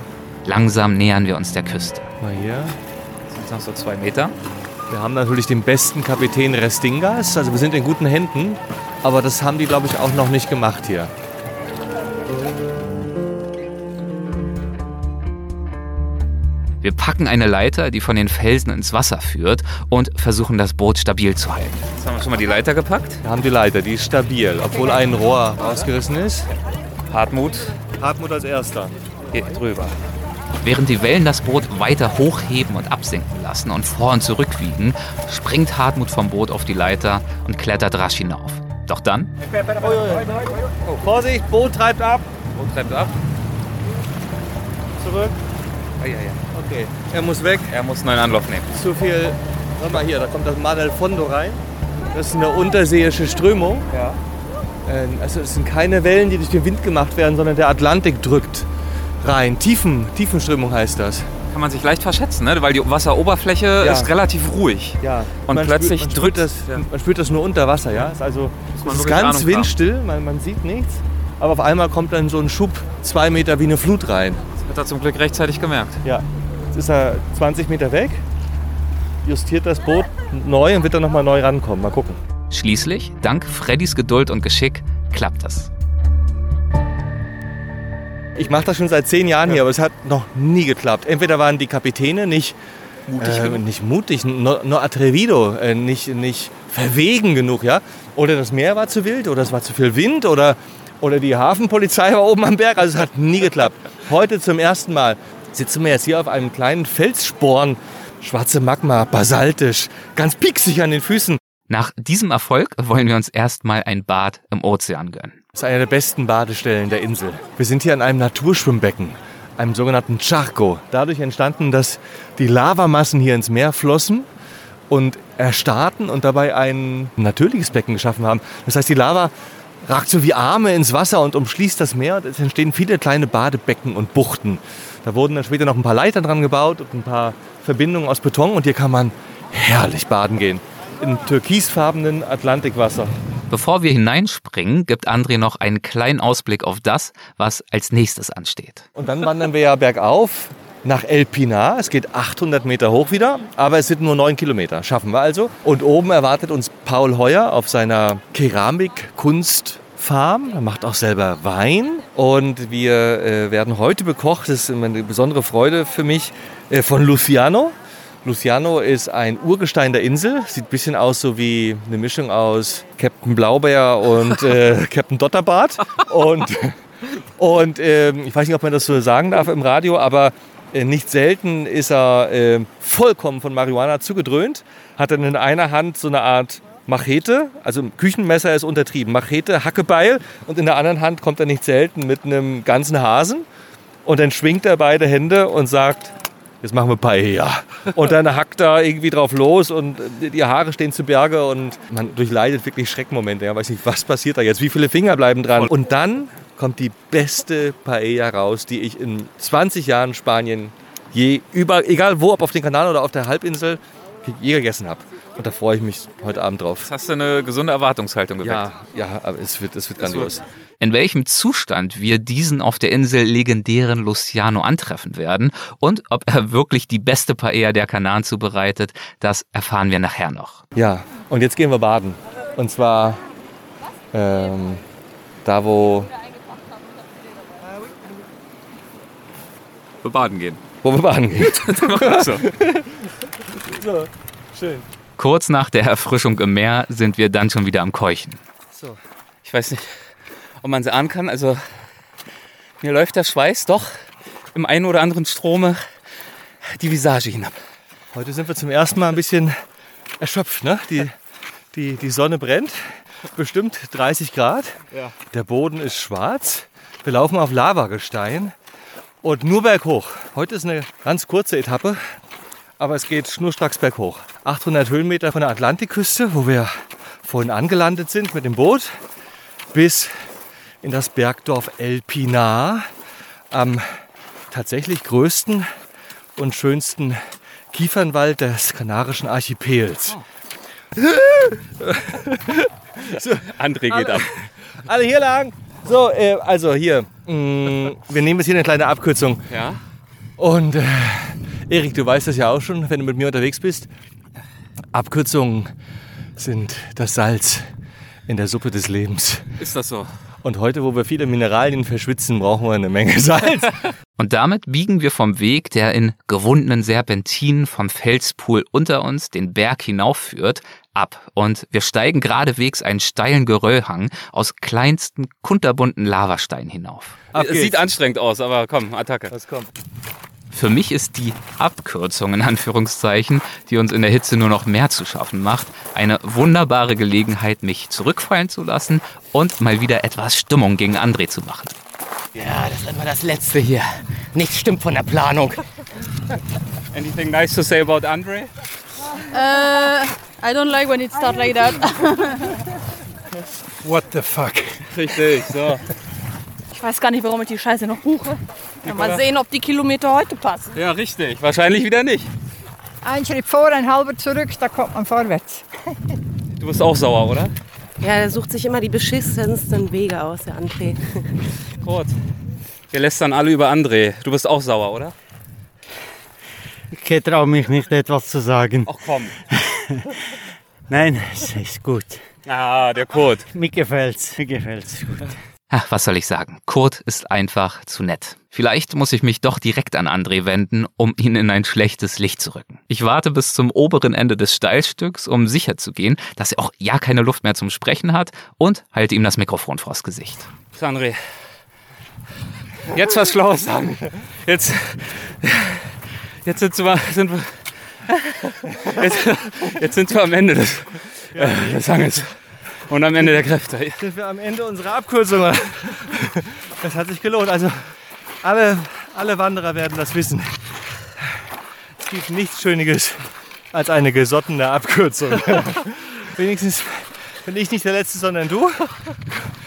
Speaker 1: Langsam nähern wir uns der Küste.
Speaker 2: Mal hier.
Speaker 1: Das sind noch so zwei Meter.
Speaker 2: Wir haben natürlich den besten Kapitän Restingas, also wir sind in guten Händen. Aber das haben die, glaube ich, auch noch nicht gemacht hier.
Speaker 1: Wir packen eine Leiter, die von den Felsen ins Wasser führt und versuchen das Boot stabil zu halten. Jetzt haben wir schon mal die Leiter gepackt.
Speaker 2: Wir haben die Leiter, die ist stabil, obwohl ein Rohr rausgerissen ist.
Speaker 1: Hartmut.
Speaker 2: Hartmut als erster.
Speaker 1: Hier drüber. Während die Wellen das Boot weiter hochheben und absinken lassen und vor und zurück wiegen, springt Hartmut vom Boot auf die Leiter und klettert rasch hinauf. Doch dann.
Speaker 2: Oh, Vorsicht, Boot treibt ab.
Speaker 1: Boot treibt ab.
Speaker 2: Zurück.
Speaker 1: Ah, ja, ja.
Speaker 2: Okay, er muss weg.
Speaker 1: Er muss einen neuen Anlauf nehmen.
Speaker 2: Zu viel. Schau mal hier, da kommt das Mar del Fondo rein. Das ist eine unterseeische Strömung.
Speaker 1: Ja.
Speaker 2: Äh, Also es sind keine Wellen, die durch den Wind gemacht werden, sondern der Atlantik drückt rein. Tiefen, Tiefenströmung heißt das.
Speaker 1: Kann man sich leicht verschätzen, ne? weil die Wasseroberfläche
Speaker 2: Ja.
Speaker 1: ist relativ ruhig.
Speaker 2: Ja.
Speaker 1: Und
Speaker 2: man
Speaker 1: plötzlich
Speaker 2: spürt,
Speaker 1: drückt
Speaker 2: das, man spürt das nur unter Wasser, ja. Ist also ist ganz
Speaker 1: Ahnung
Speaker 2: windstill, man, man sieht nichts. Aber auf einmal kommt dann so ein Schub zwei Meter wie eine Flut rein.
Speaker 1: Das hat er zum Glück rechtzeitig gemerkt.
Speaker 2: Ja. Jetzt ist er 20 Meter weg, justiert das Boot neu und wird dann nochmal neu rankommen. Mal gucken.
Speaker 1: Schließlich, dank Freddys Geduld und Geschick, klappt das.
Speaker 2: Ich mache das schon seit zehn Jahren hier, aber es hat noch nie geklappt. Entweder waren die Kapitäne nicht
Speaker 1: Mutig
Speaker 2: äh, nicht mutig, no, no atrevido, äh, nicht, nicht verwegen genug, ja. Oder das Meer war zu wild, oder es war zu viel Wind, oder, oder die Hafenpolizei war oben am Berg. Also es hat nie geklappt. Heute zum ersten Mal sitzen wir jetzt hier auf einem kleinen Felssporn. Schwarze Magma, basaltisch, ganz pieksig an den Füßen.
Speaker 1: Nach diesem Erfolg wollen wir uns erstmal ein Bad im Ozean gönnen.
Speaker 2: Das ist eine der besten Badestellen der Insel. Wir sind hier an einem Naturschwimmbecken, einem sogenannten Charco. Dadurch entstanden, dass die Lavamassen hier ins Meer flossen und erstarrten und dabei ein natürliches Becken geschaffen haben. Das heißt, die Lava ragt so wie Arme ins Wasser und umschließt das Meer und es entstehen viele kleine Badebecken und Buchten. Da wurden dann später noch ein paar Leitern dran gebaut und ein paar Verbindungen aus Beton und hier kann man herrlich baden gehen. In türkisfarbenen Atlantikwasser.
Speaker 1: Bevor wir hineinspringen, gibt André noch einen kleinen Ausblick auf das, was als nächstes ansteht.
Speaker 2: Und dann wandern wir ja bergauf nach El Pinar. Es geht 800 Meter hoch wieder, aber es sind nur 9 Kilometer. Schaffen wir also. Und oben erwartet uns Paul Heuer auf seiner Keramik-Kunstfarm. Er macht auch selber Wein. Und wir äh, werden heute bekocht, das ist immer eine besondere Freude für mich, äh, von Luciano. Luciano ist ein Urgestein der Insel. Sieht ein bisschen aus so wie eine Mischung aus Captain Blaubeer und äh, Captain Dotterbart. Und und ähm, ich weiß nicht, ob man das so sagen darf im Radio, aber äh, nicht selten ist er äh, vollkommen von Marihuana zugedröhnt. Hat dann in einer Hand so eine Art Machete, also Küchenmesser ist untertrieben, Machete, Hackebeil und in der anderen Hand kommt er nicht selten mit einem ganzen Hasen und dann schwingt er beide Hände und sagt, jetzt machen wir Paella. Und dann hackt er irgendwie drauf los und die Haare stehen zu Berge und man durchleidet wirklich Schreckmomente. Ja, weiß nicht, was passiert da jetzt, wie viele Finger bleiben dran. Und dann kommt die beste Paella raus, die ich in 20 Jahren Spanien je über, egal wo, ob auf dem Kanal oder auf der Halbinsel, je gegessen habe. Und da freue ich mich heute Abend drauf.
Speaker 1: Jetzt hast du eine gesunde Erwartungshaltung geweckt.
Speaker 2: Ja, ja, aber es wird, es wird grandios.
Speaker 1: In welchem Zustand wir diesen auf der Insel legendären Luciano antreffen werden und ob er wirklich die beste Paella der Kanaren zubereitet, das erfahren wir nachher noch.
Speaker 2: Ja, und jetzt gehen wir baden. Und zwar ähm, da, wo,
Speaker 1: Wir baden gehen.
Speaker 2: wo wir baden gehen.
Speaker 1: so.
Speaker 2: so, schön.
Speaker 1: Kurz nach der Erfrischung im Meer sind wir dann schon wieder am Keuchen.
Speaker 2: So.
Speaker 1: Ich weiß nicht, ob man sie ahnen kann. Also mir läuft der Schweiß doch im einen oder anderen Strome die Visage hinab.
Speaker 2: Heute sind wir zum ersten Mal ein bisschen erschöpft. Ne? Die, die, die Sonne brennt, bestimmt 30 Grad.
Speaker 1: Ja.
Speaker 2: Der Boden ist schwarz. Wir laufen auf Lavagestein und nur berghoch. Heute ist eine ganz kurze Etappe, aber es geht schnurstracks berghoch. 800 Höhenmeter von der Atlantikküste, wo wir vorhin angelandet sind mit dem Boot, bis in das Bergdorf El Pinar, am tatsächlich größten und schönsten Kiefernwald des Kanarischen Archipels. so,
Speaker 1: André geht ab.
Speaker 2: alle hier lang. So, äh, also hier. mh, wir nehmen jetzt hier eine kleine Abkürzung.
Speaker 1: Ja?
Speaker 2: Und äh, Erik, du weißt das ja auch schon, wenn du mit mir unterwegs bist. Abkürzungen sind das Salz in der Suppe des Lebens.
Speaker 1: Ist das so?
Speaker 2: Und heute, wo wir viele Mineralien verschwitzen, brauchen wir eine Menge Salz.
Speaker 1: Und damit biegen wir vom Weg, der in gewundenen Serpentinen vom Felspool unter uns den Berg hinaufführt, ab. Und wir steigen geradewegs einen steilen Geröllhang aus kleinsten, kunterbunten Lavasteinen hinauf.
Speaker 2: Ab
Speaker 1: Es
Speaker 2: geht's.
Speaker 1: Sieht anstrengend aus, aber komm, Attacke.
Speaker 2: Was kommt?
Speaker 1: Für mich ist die Abkürzung in Anführungszeichen, die uns in der Hitze nur noch mehr zu schaffen macht, eine wunderbare Gelegenheit, mich zurückfallen zu lassen und mal wieder etwas Stimmung gegen André zu machen.
Speaker 14: Ja, das ist immer das Letzte hier. Nichts stimmt von der Planung.
Speaker 1: Anything nice to say about André?
Speaker 15: Uh, I don't like when it starts like that.
Speaker 11: What the fuck?
Speaker 1: Richtig, so.
Speaker 15: Ich weiß gar nicht, warum ich die Scheiße noch buche. Ja, mal sehen, ob die Kilometer heute passen.
Speaker 1: Ja, richtig. Wahrscheinlich wieder nicht.
Speaker 16: Ein Schritt vor, ein halber zurück, da kommt man vorwärts.
Speaker 1: Du bist auch sauer, oder?
Speaker 8: Ja, der sucht sich immer die beschissensten Wege aus, der André.
Speaker 1: Gut. Wir lästern alle über André. Du bist auch sauer, oder?
Speaker 17: Ich traue mich nicht, etwas zu sagen.
Speaker 1: Ach komm.
Speaker 17: Nein, es ist gut.
Speaker 1: Ah, der Kurt.
Speaker 17: Mir gefällt's, mir gefällt's gut.
Speaker 1: Ach, was soll ich sagen? Kurt ist einfach zu nett. Vielleicht muss ich mich doch direkt an André wenden, um ihn in ein schlechtes Licht zu rücken. Ich warte bis zum oberen Ende des Steilstücks, um sicher zu gehen, dass er auch ja keine Luft mehr zum Sprechen hat und halte ihm das Mikrofon vors Gesicht. André. Jetzt was Schlaues sagen. Jetzt, jetzt sind wir, sind wir jetzt, jetzt sind wir am Ende des, äh, des Hanges und am Ende der Kräfte.
Speaker 2: Sind wir am Ende unserer Abkürzung. Das hat sich gelohnt. Also alle, alle Wanderer werden das wissen. Es gibt nichts Schöniges als eine gesottene Abkürzung. Wenigstens bin ich nicht der Letzte, sondern du.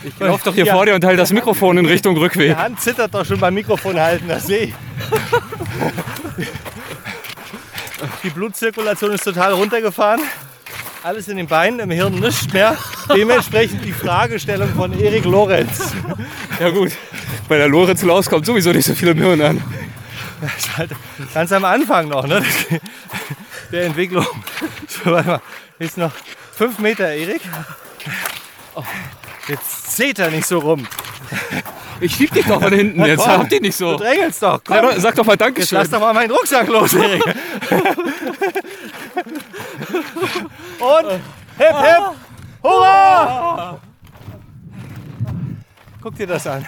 Speaker 1: Ich laufe doch hier vor dir und halte das Mikrofon in Richtung Rückweg.
Speaker 2: Die Hand zittert doch schon beim Mikrofon halten, das sehe ich. Die Blutzirkulation ist total runtergefahren. Alles in den Beinen, im Hirn nichts mehr. Dementsprechend die Fragestellung von Erik Lorenz.
Speaker 1: Ja gut, bei der Lorenz-Laus kommt sowieso nicht so viel im Hirn an.
Speaker 2: Das ist halt ganz am Anfang noch, ne? Der Entwicklung. So, warte mal. Jetzt noch fünf Meter, Erik. Oh, jetzt zählt er nicht so rum.
Speaker 1: Ich schieb dich doch von hinten, jetzt
Speaker 2: komm,
Speaker 1: habt ihr nicht so.
Speaker 2: Du drängelst doch, komm.
Speaker 1: Sag doch mal Dankeschön.
Speaker 2: Jetzt lass doch mal meinen Rucksack los, Erik. Und hip hip, hurra! Guck dir das an.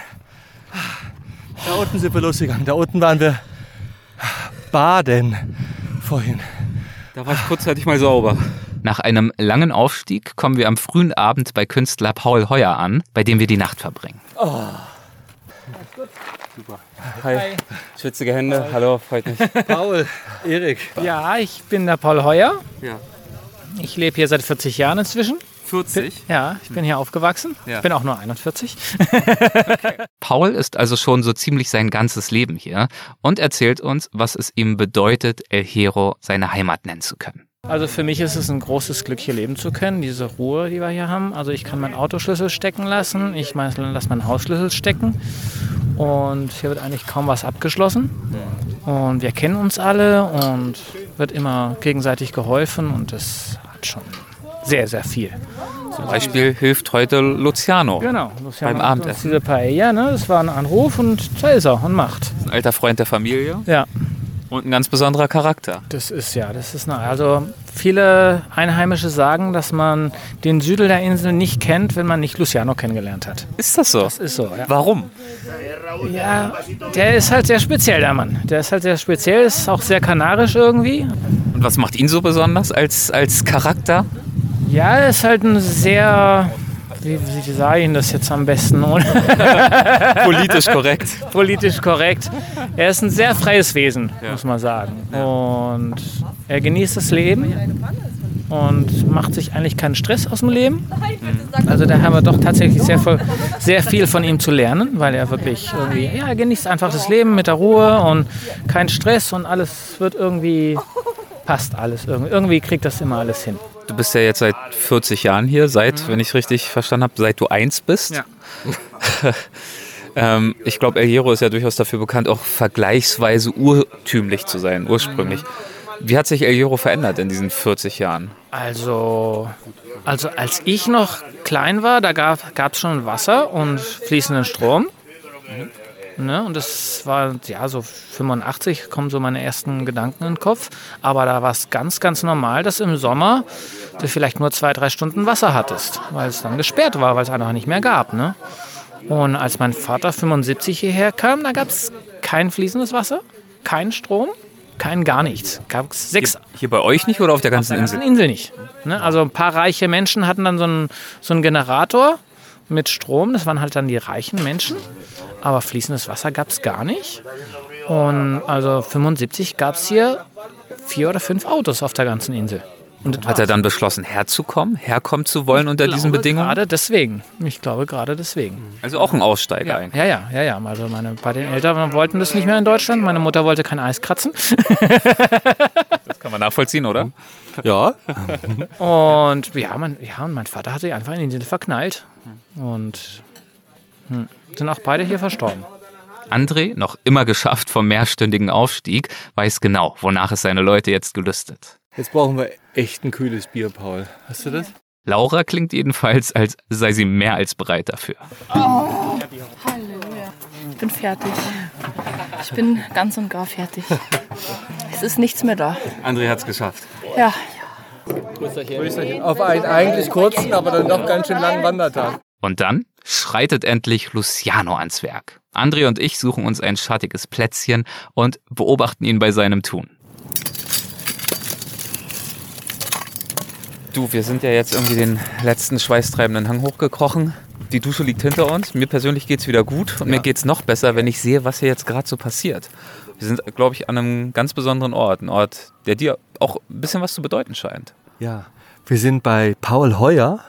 Speaker 2: Da unten sind wir losgegangen. Da unten waren wir baden vorhin.
Speaker 1: Da war ich kurzzeitig mal sauber. Nach einem langen Aufstieg kommen wir am frühen Abend bei Künstler Paul Heuer an, bei dem wir die Nacht verbringen.
Speaker 2: Oh.
Speaker 1: Super. Hi. Schwitzige Hände. Hallo, freut mich.
Speaker 2: Paul, Erik.
Speaker 18: Ja, ich bin der Paul Heuer.
Speaker 1: Ja.
Speaker 18: Ich lebe hier seit 40 Jahren inzwischen.
Speaker 1: 40?
Speaker 18: Ja, ich bin hier aufgewachsen.
Speaker 1: Ja.
Speaker 18: Ich bin auch nur 41.
Speaker 1: Paul ist also schon so ziemlich sein ganzes Leben hier und erzählt uns, was es ihm bedeutet, El Hierro seine Heimat nennen zu können.
Speaker 18: Also für mich ist es ein großes Glück, hier leben zu können, diese Ruhe, die wir hier haben. Also ich kann meinen Autoschlüssel stecken lassen, ich lasse meinen Hausschlüssel stecken und hier wird eigentlich kaum was abgeschlossen. Und wir kennen uns alle und wird immer gegenseitig geholfen und das hat schon sehr, sehr viel.
Speaker 1: Zum Beispiel hilft heute Luciano,
Speaker 18: Genau, Luciano
Speaker 1: beim Abendessen.
Speaker 18: Diese Paella, ne? das war ein Anruf und da ist er und macht.
Speaker 1: Ein alter Freund der Familie.
Speaker 18: Ja.
Speaker 1: Und ein ganz besonderer Charakter.
Speaker 18: Das ist ja, das ist eine, also viele Einheimische sagen, dass man den Südel der Insel nicht kennt, wenn man nicht Luciano kennengelernt hat.
Speaker 1: Ist das so?
Speaker 18: Das ist so, ja.
Speaker 1: Warum?
Speaker 18: Ja, der ist halt sehr speziell, der Mann. Der ist halt sehr speziell, ist auch sehr kanarisch irgendwie.
Speaker 1: Und was macht ihn so besonders als, als Charakter?
Speaker 18: Ja, er ist halt ein sehr, wie, wie sage ich Ihnen das jetzt am besten?
Speaker 1: Politisch korrekt.
Speaker 18: Politisch korrekt. Er ist ein sehr freies Wesen,
Speaker 1: Ja.
Speaker 18: muss man sagen. Und er genießt das Leben und macht sich eigentlich keinen Stress aus dem Leben. Also da haben wir doch tatsächlich sehr viel, sehr viel von ihm zu lernen, weil er wirklich irgendwie, ja, er genießt einfach das Leben mit der Ruhe und kein Stress und alles wird irgendwie, passt alles irgendwie. Irgendwie kriegt das immer alles hin.
Speaker 1: Du bist ja jetzt seit 40 Jahren hier, seit, wenn ich richtig verstanden habe, seit du eins bist.
Speaker 18: Ja.
Speaker 1: ähm, ich glaube, El Hierro ist ja durchaus dafür bekannt, auch vergleichsweise urtümlich zu sein, ursprünglich. Wie hat sich El Hierro verändert in diesen 40 Jahren?
Speaker 18: Also, also als ich noch klein war, da gab es schon Wasser und fließenden Strom. Ne? Und das war ja so 85, kommen so meine ersten Gedanken in den Kopf. Aber da war es ganz, ganz normal, dass im Sommer du vielleicht nur zwei, drei Stunden Wasser hattest, weil es dann gesperrt war, weil es einfach nicht mehr gab. Ne? Und als mein Vater 75 hierher kam, da gab es kein fließendes Wasser, kein Strom, kein gar nichts. Gab es sechs
Speaker 1: Hier, hier bei euch nicht oder auf der ganzen
Speaker 18: auf der
Speaker 1: Insel?
Speaker 18: ganzen Insel nicht. Ne? Also ein paar reiche Menschen hatten dann so einen, so einen Generator mit Strom. Das waren halt dann die reichen Menschen. Aber fließendes Wasser gab es gar nicht. Und also 75 gab es hier vier oder fünf Autos auf der ganzen Insel. Und
Speaker 1: Hat er dann beschlossen, herzukommen, herkommen zu wollen unter diesen Bedingungen?
Speaker 18: Gerade deswegen. Ich glaube gerade deswegen.
Speaker 1: Also auch ein Aussteiger
Speaker 18: Ja,
Speaker 1: eigentlich.
Speaker 18: ja, ja, ja, ja. Also meine beiden Eltern wollten das nicht mehr in Deutschland. Meine Mutter wollte kein Eis kratzen.
Speaker 1: Das kann man nachvollziehen, oder?
Speaker 2: Ja.
Speaker 18: Und ja, mein, ja, und mein Vater hat sich einfach in die Insel verknallt. Und hm, sind auch beide hier verstorben.
Speaker 1: André, noch immer geschafft vom mehrstündigen Aufstieg, weiß genau, wonach es seine Leute jetzt gelüstet.
Speaker 2: Jetzt brauchen wir echt ein kühles Bier, Paul. Hast du das?
Speaker 1: Laura klingt jedenfalls, als sei sie mehr als bereit dafür.
Speaker 15: Oh, Halleluja. Ich bin fertig. Ich bin ganz und gar fertig. Es ist nichts mehr da.
Speaker 1: André hat's geschafft.
Speaker 15: Ja,
Speaker 19: Auf einen eigentlich kurzen, aber dann doch ganz schön langen Wandertag.
Speaker 1: Und dann schreitet endlich Luciano ans Werk. André und ich suchen uns ein schattiges Plätzchen und beobachten ihn bei seinem Tun. Du, wir sind ja jetzt irgendwie den letzten schweißtreibenden Hang hochgekrochen. Die Dusche liegt hinter uns. Mir persönlich geht's wieder gut und mir geht's noch besser, wenn ich sehe, was hier jetzt gerade so passiert. Wir sind, glaube ich, an einem ganz besonderen Ort. Ein Ort, der dir auch ein bisschen was zu bedeuten scheint.
Speaker 2: Ja. Wir sind bei Paul Heuer,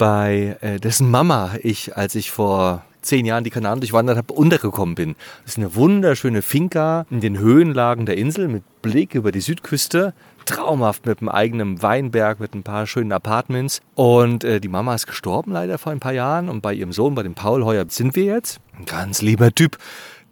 Speaker 2: bei äh, dessen Mama ich, als ich vor zehn Jahren die Kanaren durchwandert habe, untergekommen bin. Das ist eine wunderschöne Finca in den Höhenlagen der Insel mit Blick über die Südküste. Traumhaft mit einem eigenen Weinberg, mit ein paar schönen Apartments. Und äh, die Mama ist gestorben leider vor ein paar Jahren. Und bei ihrem Sohn, bei dem Paul Heuer, sind wir jetzt. Ein ganz lieber Typ,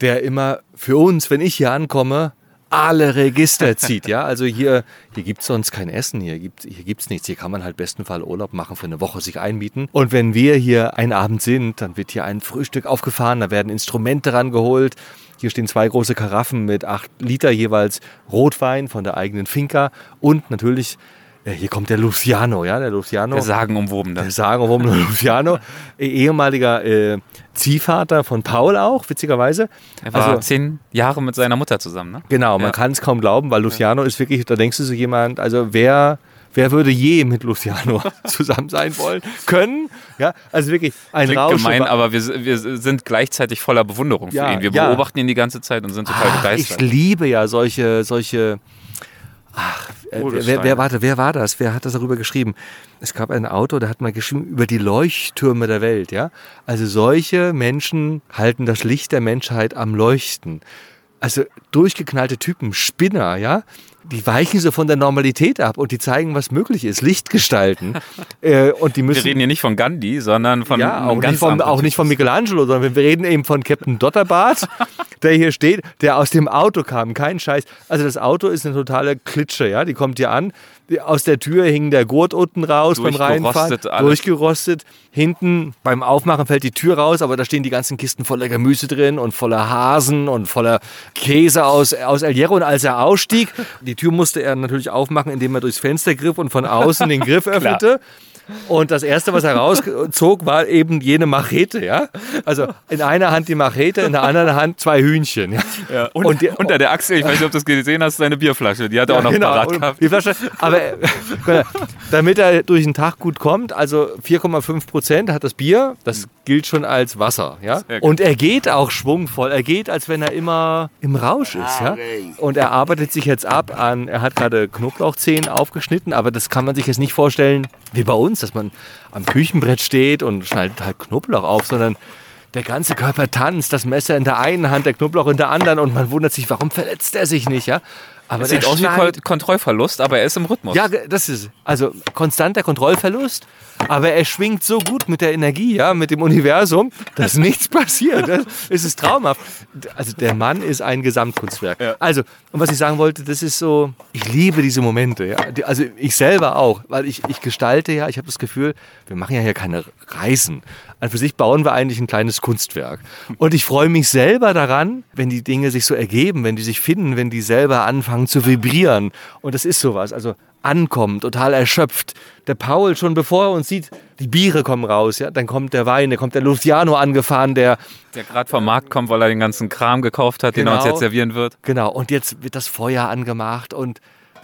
Speaker 2: der immer für uns, wenn ich hier ankomme, alle Register zieht, ja. Also hier, hier gibt's sonst kein Essen, hier gibt hier gibt's nichts. Hier kann man halt besten Fall Urlaub machen, für eine Woche sich einmieten. Und wenn wir hier einen Abend sind, dann wird hier ein Frühstück aufgefahren, da werden Instrumente rangeholt. Hier stehen zwei große Karaffen mit acht Liter jeweils Rotwein von der eigenen Finca und natürlich hier kommt der Luciano, ja, der Luciano.
Speaker 1: Der sagenumwobene.
Speaker 2: Der sagenumwobene Luciano, eh- ehemaliger äh, Ziehvater von Paul auch, witzigerweise.
Speaker 1: Er war
Speaker 2: Also-
Speaker 1: zehn Jahre mit seiner Mutter zusammen, ne?
Speaker 2: Genau, man
Speaker 1: Ja.
Speaker 2: kann es kaum glauben, weil Luciano ist wirklich, da denkst du so jemand, also wer, wer würde je mit Luciano zusammen sein wollen, können? Ja, also wirklich ein
Speaker 1: Klingt
Speaker 2: Rausch.
Speaker 1: gemein, aber wir, wir sind gleichzeitig voller Bewunderung für
Speaker 2: Ja,
Speaker 1: ihn. Wir
Speaker 2: ja.
Speaker 1: beobachten ihn die ganze Zeit und sind total
Speaker 2: Ach,
Speaker 1: begeistert.
Speaker 2: ich liebe ja solche, solche. Ach, äh, wer, wer, warte, wer war das? Wer hat das darüber geschrieben? Es gab ein Autor, der hat mal geschrieben über die Leuchttürme der Welt, ja. Also solche Menschen halten das Licht der Menschheit am Leuchten. Also durchgeknallte Typen, Spinner, ja. Die weichen so von der Normalität ab und die zeigen, was möglich ist. Lichtgestalten. äh, und die müssen
Speaker 1: wir reden hier nicht von Gandhi, sondern von
Speaker 2: ja, auch nicht, von, auch nicht von Michelangelo, sondern wir reden eben von Captain Dotterbart, der hier steht, der aus dem Auto kam. Kein Scheiß. Also das Auto ist eine totale Klitsche, ja. Die kommt hier an. Aus der Tür hing der Gurt unten raus beim Reinfahren.
Speaker 1: Durchgerostet alles.
Speaker 2: Durchgerostet. Hinten beim Aufmachen fällt die Tür raus, aber da stehen die ganzen Kisten voller Gemüse drin und voller Hasen und voller Käse aus, aus El Hierro. Und als er ausstieg, die Tür musste er natürlich aufmachen, indem er durchs Fenster griff und von außen den Griff öffnete. Und das erste, was er rauszog, war eben jene Machete, ja. Also in einer Hand die Machete, in der anderen Hand zwei Hühnchen. Ja.
Speaker 1: Ja, und,
Speaker 2: Und die-
Speaker 1: unter der Achsel, ich weiß nicht, ob du das gesehen hast, seine Bierflasche. Die hat er
Speaker 2: Ja,
Speaker 1: auch noch
Speaker 2: genau.
Speaker 1: parat gehabt.
Speaker 2: Die Flasche, aber äh, damit er durch den Tag gut kommt, also 4,5 Prozent hat das Bier, das gilt schon als Wasser, ja. Und er geht auch schwungvoll. Er geht, als wenn er immer im Rausch ist, ja. Und er arbeitet sich jetzt ab an, er hat gerade Knoblauchzehen aufgeschnitten, aber das kann man sich jetzt nicht vorstellen wie bei uns, dass man am Küchenbrett steht und schneidet halt Knoblauch auf, sondern der ganze Körper tanzt, das Messer in der einen Hand, der Knoblauch in der anderen und man wundert sich, warum verletzt er sich nicht, ja? Aber der
Speaker 1: sieht aus wie Kon Kontrollverlust, aber er ist im Rhythmus.
Speaker 2: ja, das ist also konstanter Kontrollverlust, aber er schwingt so gut mit der Energie, ja, mit dem Universum, dass nichts passiert. Das- Es ist traumhaft. Also der Mann ist ein Gesamtkunstwerk. Also, und was ich sagen wollte, das ist so, ich liebe diese Momente, ja. Also ich selber auch, weil ich, ich gestalte ja, ich habe das Gefühl, wir machen ja hier keine Reisen. An für sich bauen wir eigentlich ein kleines Kunstwerk. Und ich freue mich selber daran, wenn die Dinge sich so ergeben, wenn die sich finden, wenn die selber anfangen zu vibrieren. Und das ist sowas. Also ankommen, total erschöpft. Der Paul, schon bevor er uns sieht, die Biere kommen raus, ja. Dann kommt der Wein, dann kommt der Luciano angefahren, der
Speaker 1: Der gerade vom Markt kommt, weil er den ganzen Kram gekauft hat, den er uns
Speaker 2: Genau.
Speaker 1: jetzt servieren wird.
Speaker 2: Genau, und jetzt wird das Feuer angemacht und,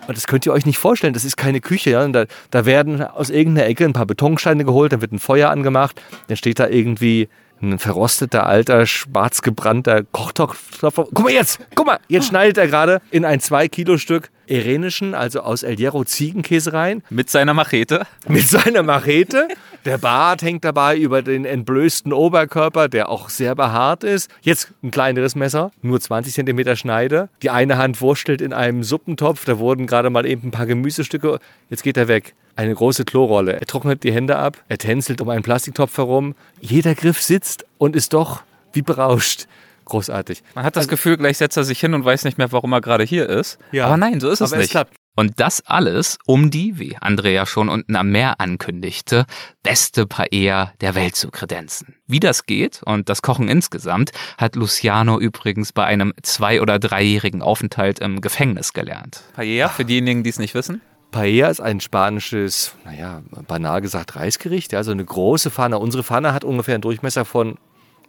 Speaker 2: und das könnt ihr euch nicht vorstellen, das ist keine Küche. Ja? Da, da werden aus irgendeiner Ecke ein paar Betonsteine geholt, dann wird ein Feuer angemacht, dann steht da irgendwie ein verrosteter, alter, schwarz gebrannter Kochtopf. Guck mal jetzt, guck mal, jetzt schneidet er gerade in ein 2-Kilo-Stück Irenischen, also aus El Hierro Ziegenkäse rein.
Speaker 1: Mit seiner Machete.
Speaker 2: Mit seiner Machete. Der Bart hängt dabei über den entblößten Oberkörper, der auch sehr behaart ist. Jetzt ein kleineres Messer, nur 20 cm Schneide. Die eine Hand wurstelt in einem Suppentopf, da wurden gerade mal eben ein paar Gemüsestücke. Jetzt geht er weg. Eine große Klorolle. Er trocknet die Hände ab, er tänzelt um einen Plastiktopf herum. Jeder Griff sitzt und ist doch wie berauscht. Großartig.
Speaker 1: Man hat das Gefühl, gleich setzt er sich hin und weiß nicht mehr, warum er gerade hier ist.
Speaker 2: Ja.
Speaker 1: Aber nein, so ist es
Speaker 2: Aber es
Speaker 1: nicht.
Speaker 2: klappt.
Speaker 1: Und das alles um die, wie Andrea schon unten am Meer ankündigte, beste Paella der Welt zu kredenzen. Wie das geht und das Kochen insgesamt hat Luciano übrigens bei einem zwei- oder dreijährigen Aufenthalt im Gefängnis gelernt. Paella, für diejenigen, die es nicht wissen?
Speaker 2: Paella ist ein spanisches, naja, banal gesagt Reisgericht. Ja, so eine große Pfanne. Unsere Pfanne hat ungefähr einen Durchmesser von,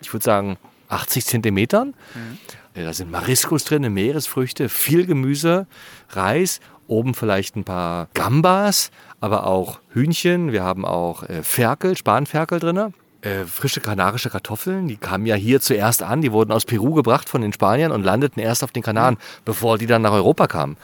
Speaker 2: ich würde sagen, 80 Zentimetern. Äh, Da sind Mariscos drin, Meeresfrüchte, viel Gemüse, Reis, oben vielleicht ein paar Gambas, aber auch Hühnchen. Wir haben auch äh, Ferkel, Spanferkel drin. Äh, frische kanarische Kartoffeln, die kamen ja hier zuerst an. Die wurden aus Peru gebracht von den Spaniern und landeten erst auf den Kanaren, bevor die dann nach Europa kamen.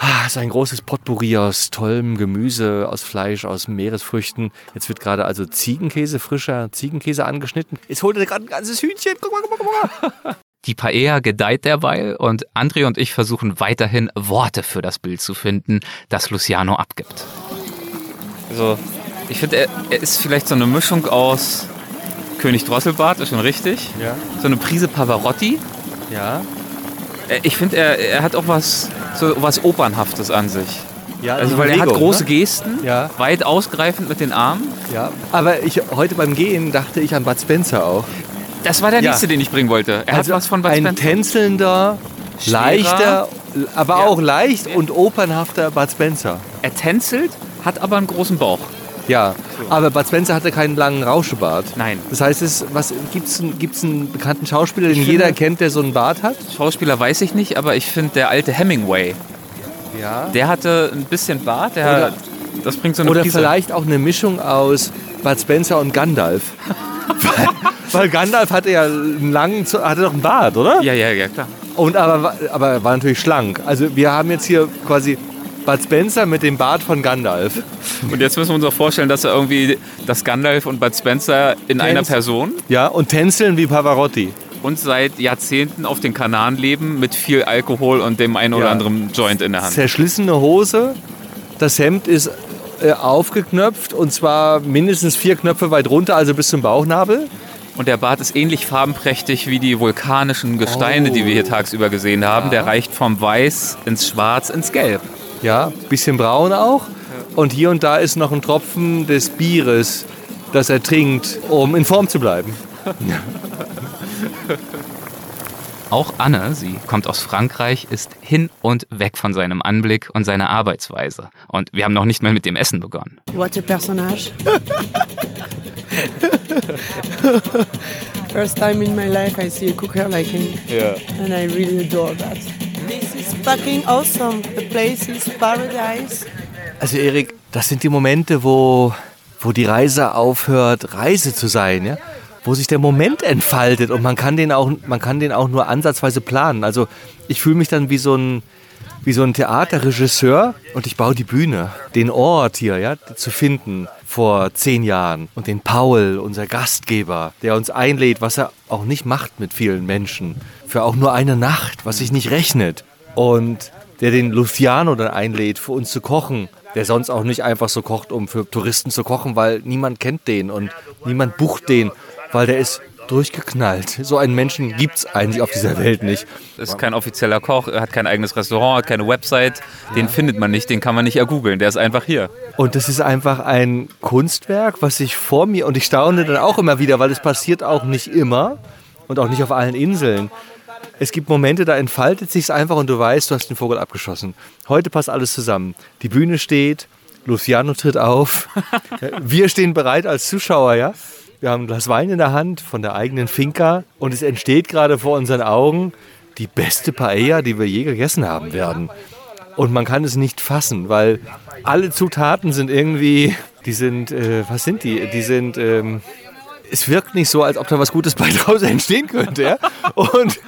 Speaker 2: Ah, Es ist ein großes Potpourri aus tollem Gemüse, aus Fleisch, aus Meeresfrüchten. Jetzt wird gerade also Ziegenkäse, frischer Ziegenkäse angeschnitten. Jetzt holt er gerade ein ganzes Hühnchen. Guck mal, guck mal, guck mal.
Speaker 1: Die Paella gedeiht derweil und André und ich versuchen weiterhin Worte für das Bild zu finden, das Luciano abgibt. Also, ich finde, er, er ist vielleicht so eine Mischung aus König Drosselbart, ist schon richtig.
Speaker 2: Ja.
Speaker 1: So eine Prise Pavarotti.
Speaker 2: Ja.
Speaker 1: Äh, Ich finde, er, er hat auch was, so was Opernhaftes an sich.
Speaker 2: Ja,
Speaker 1: also, weil er hat
Speaker 2: Bewegung,
Speaker 1: große
Speaker 2: ne?
Speaker 1: Gesten,
Speaker 2: Ja.
Speaker 1: weit ausgreifend mit den Armen.
Speaker 2: Ja, aber ich, heute beim Gehen dachte ich an Bud Spencer auch.
Speaker 1: Das war der
Speaker 2: Ja.
Speaker 1: nächste, den ich bringen wollte. Er
Speaker 2: Also
Speaker 1: hat was von Bud
Speaker 2: ein
Speaker 1: Spencer.
Speaker 2: tänzelnder,
Speaker 1: Schwerer.
Speaker 2: leichter, aber auch leicht und opernhafter Bud Spencer.
Speaker 1: Er tänzelt, hat aber einen großen Bauch.
Speaker 2: Ja, aber Bud Spencer hatte keinen langen Rauschebart.
Speaker 1: Nein.
Speaker 2: Das heißt, es, was, gibt's, einen- gibt's einen bekannten Schauspieler, den
Speaker 1: Ich
Speaker 2: jeder
Speaker 1: finde-
Speaker 2: kennt, der so einen Bart hat?
Speaker 1: Schauspieler weiß ich nicht, aber ich finde der alte Hemingway,
Speaker 2: Ja.
Speaker 1: der hatte ein bisschen Bart. Der
Speaker 2: Oder-
Speaker 1: hat, das bringt so eine
Speaker 2: Oder
Speaker 1: Prise.
Speaker 2: vielleicht auch eine Mischung aus Bud Spencer und Gandalf. weil, weil Gandalf hatte ja einen langen, hatte doch einen Bart, oder?
Speaker 1: Ja, ja, ja, klar.
Speaker 2: Und aber, aber war natürlich schlank. Also wir haben jetzt hier quasi Bud Spencer mit dem Bart von Gandalf.
Speaker 1: Und jetzt müssen wir uns auch vorstellen, dass er irgendwie das Gandalf und Bud Spencer in einer Person
Speaker 2: Ja, und tänzeln wie Pavarotti.
Speaker 1: und seit Jahrzehnten auf den Kanaren leben mit viel Alkohol und dem einen oder
Speaker 2: Ja.
Speaker 1: anderen Joint in der Hand.
Speaker 2: Zerschlissene Hose, das Hemd ist äh, aufgeknöpft und zwar mindestens vier Knöpfe weit runter, also bis zum Bauchnabel.
Speaker 1: Und der Bart ist ähnlich farbenprächtig wie die vulkanischen Gesteine,
Speaker 2: Oh.
Speaker 1: die wir hier tagsüber gesehen haben. Der reicht vom Weiß ins Schwarz ins Gelb.
Speaker 2: Ja, bisschen braun auch. Und hier und da ist noch ein Tropfen des Bieres, das er trinkt, um in Form zu bleiben.
Speaker 1: Auch Anne, sie kommt aus Frankreich, ist hin und weg von seinem Anblick und seiner Arbeitsweise. Und wir haben noch nicht mal mit dem Essen begonnen.
Speaker 20: What a personage. First time in my life I see a cooker like him.
Speaker 2: Ja.
Speaker 20: And I really adore that. This is fucking awesome. The place is paradise.
Speaker 2: Also Erik, das sind die Momente, wo, wo die Reise aufhört, Reise zu sein, ja? wo sich der Moment entfaltet und man kann den auch, man kann den auch nur ansatzweise planen. Also ich fühle mich dann wie so ein, wie so ein Theaterregisseur und ich baue die Bühne, den Ort hier ja, zu finden vor zehn Jahren und den Paul, unser Gastgeber, der uns einlädt, was er auch nicht macht mit vielen Menschen, für auch nur eine Nacht, was sich nicht rechnet. Und der den Luciano dann einlädt, für uns zu kochen, der sonst auch nicht einfach so kocht, um für Touristen zu kochen, weil niemand kennt den und niemand bucht den, weil der ist durchgeknallt. So einen Menschen gibt es eigentlich auf dieser Welt nicht.
Speaker 1: Ist kein offizieller Koch, er hat kein eigenes Restaurant, hat keine Website. Den findet man nicht, den kann man nicht ergoogeln. Der ist einfach hier.
Speaker 2: Und das ist einfach ein Kunstwerk, was ich vor mir, und ich staune dann auch immer wieder, weil es passiert auch nicht immer und auch nicht auf allen Inseln. Es gibt Momente, da entfaltet sich einfach und du weißt, du hast den Vogel abgeschossen. Heute passt alles zusammen. Die Bühne steht, Luciano tritt auf, wir stehen bereit als Zuschauer, ja. Wir haben ein Glas Wein in der Hand von der eigenen Finca und es entsteht gerade vor unseren Augen die beste Paella, die wir je gegessen haben werden. Und man kann es nicht fassen, weil alle Zutaten sind irgendwie, die sind, äh, was sind die? Die sind ähm, es wirkt nicht so, als ob da was Gutes bei draußen entstehen könnte, ja. Und,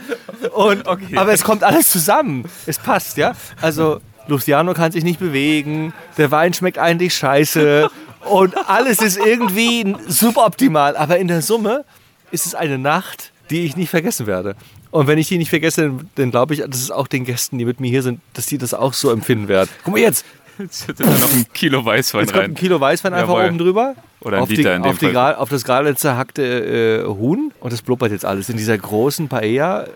Speaker 2: und aber es kommt alles zusammen. Es passt, ja. Also Luciano kann sich nicht bewegen, der Wein schmeckt eigentlich scheiße und alles ist irgendwie suboptimal. Aber in der Summe ist es eine Nacht, die ich nicht vergessen werde. Und wenn ich die nicht vergesse, dann, dann glaube ich, dass es auch den Gästen, die mit mir hier sind, dass die das auch so empfinden werden. Guck mal jetzt.
Speaker 1: Jetzt wird da noch ein Kilo Weißwein
Speaker 2: Jetzt kommt
Speaker 1: rein.
Speaker 2: ein Kilo Weißwein einfach
Speaker 1: Jawohl.
Speaker 2: oben drüber.
Speaker 1: Oder ein
Speaker 2: auf,
Speaker 1: Liter
Speaker 2: die,
Speaker 1: in dem
Speaker 2: auf,
Speaker 1: Fall.
Speaker 2: gra- auf das gerade zerhackte äh, Huhn. Und das blubbert jetzt alles in dieser großen Paella.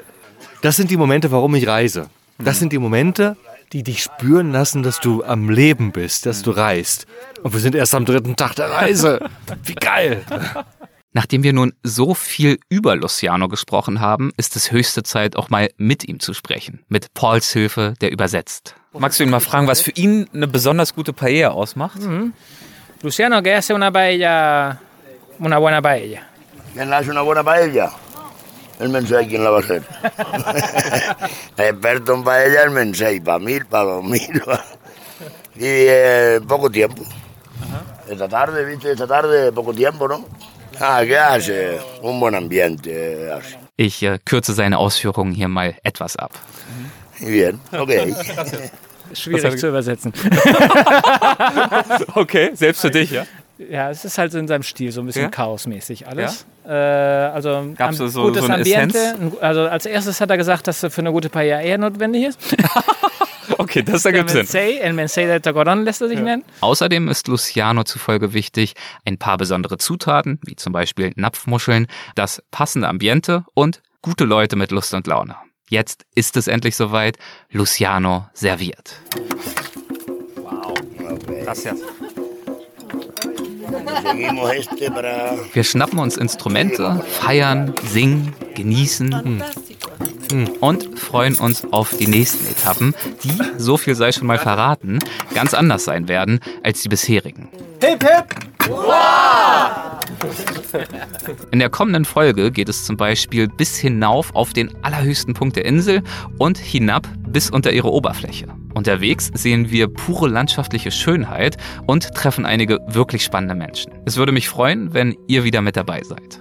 Speaker 2: Das sind die Momente, warum ich reise. Das sind die Momente, die dich spüren lassen, dass du am Leben bist, dass du reist. Und wir sind erst am dritten Tag der Reise. Wie geil.
Speaker 1: Nachdem wir nun so viel über Luciano gesprochen haben, ist es höchste Zeit, auch mal mit ihm zu sprechen. Mit Pauls Hilfe, der übersetzt. Magst du ihn mal fragen, was für ihn eine besonders gute Paella ausmacht?
Speaker 18: Mhm. Luciano, ¿qué hace una paella, una buena paella?
Speaker 21: ¿Quién hace una buena paella? El Mensei, ¿quién la va a hacer? Experto en paella, el Mensei, para mil, para dos mil. Y eh, poco tiempo. Esta tarde, viste, esta tarde, poco tiempo, ¿no? Ah, ¿qué hace? Un buen ambiente hace.
Speaker 1: Ich äh, kürze seine Ausführungen hier mal etwas ab.
Speaker 21: Bien, ok.
Speaker 18: Schwierig zu übersetzen.
Speaker 1: okay, selbst für dich, ja?
Speaker 18: Ja, es ist halt in seinem Stil so ein bisschen
Speaker 1: Ja?
Speaker 18: chaosmäßig alles. Äh, also
Speaker 1: Gab's
Speaker 18: am-
Speaker 1: so-
Speaker 18: gutes
Speaker 1: so
Speaker 18: Ambiente.
Speaker 1: Essenz?
Speaker 18: Also als erstes hat er gesagt, dass für eine gute Paella eher notwendig ist.
Speaker 1: Okay, das ergibt Sinn.
Speaker 18: Mensei, El Mensei del Tacorón lässt er sich nennen.
Speaker 1: Außerdem ist Luciano zufolge wichtig, ein paar besondere Zutaten, wie zum Beispiel Napfmuscheln, das passende Ambiente und gute Leute mit Lust und Laune. Jetzt ist es endlich soweit. Luciano serviert. Wir schnappen uns Instrumente, feiern, singen, genießen und freuen uns auf die nächsten Etappen, die, so viel sei schon mal verraten, ganz anders sein werden als die bisherigen.
Speaker 10: Hip, hip!
Speaker 1: In der kommenden Folge geht es zum Beispiel bis hinauf auf den allerhöchsten Punkt der Insel und hinab bis unter ihre Oberfläche. Unterwegs sehen wir pure landschaftliche Schönheit und treffen einige wirklich spannende Menschen. Es würde mich freuen, wenn ihr wieder mit dabei seid.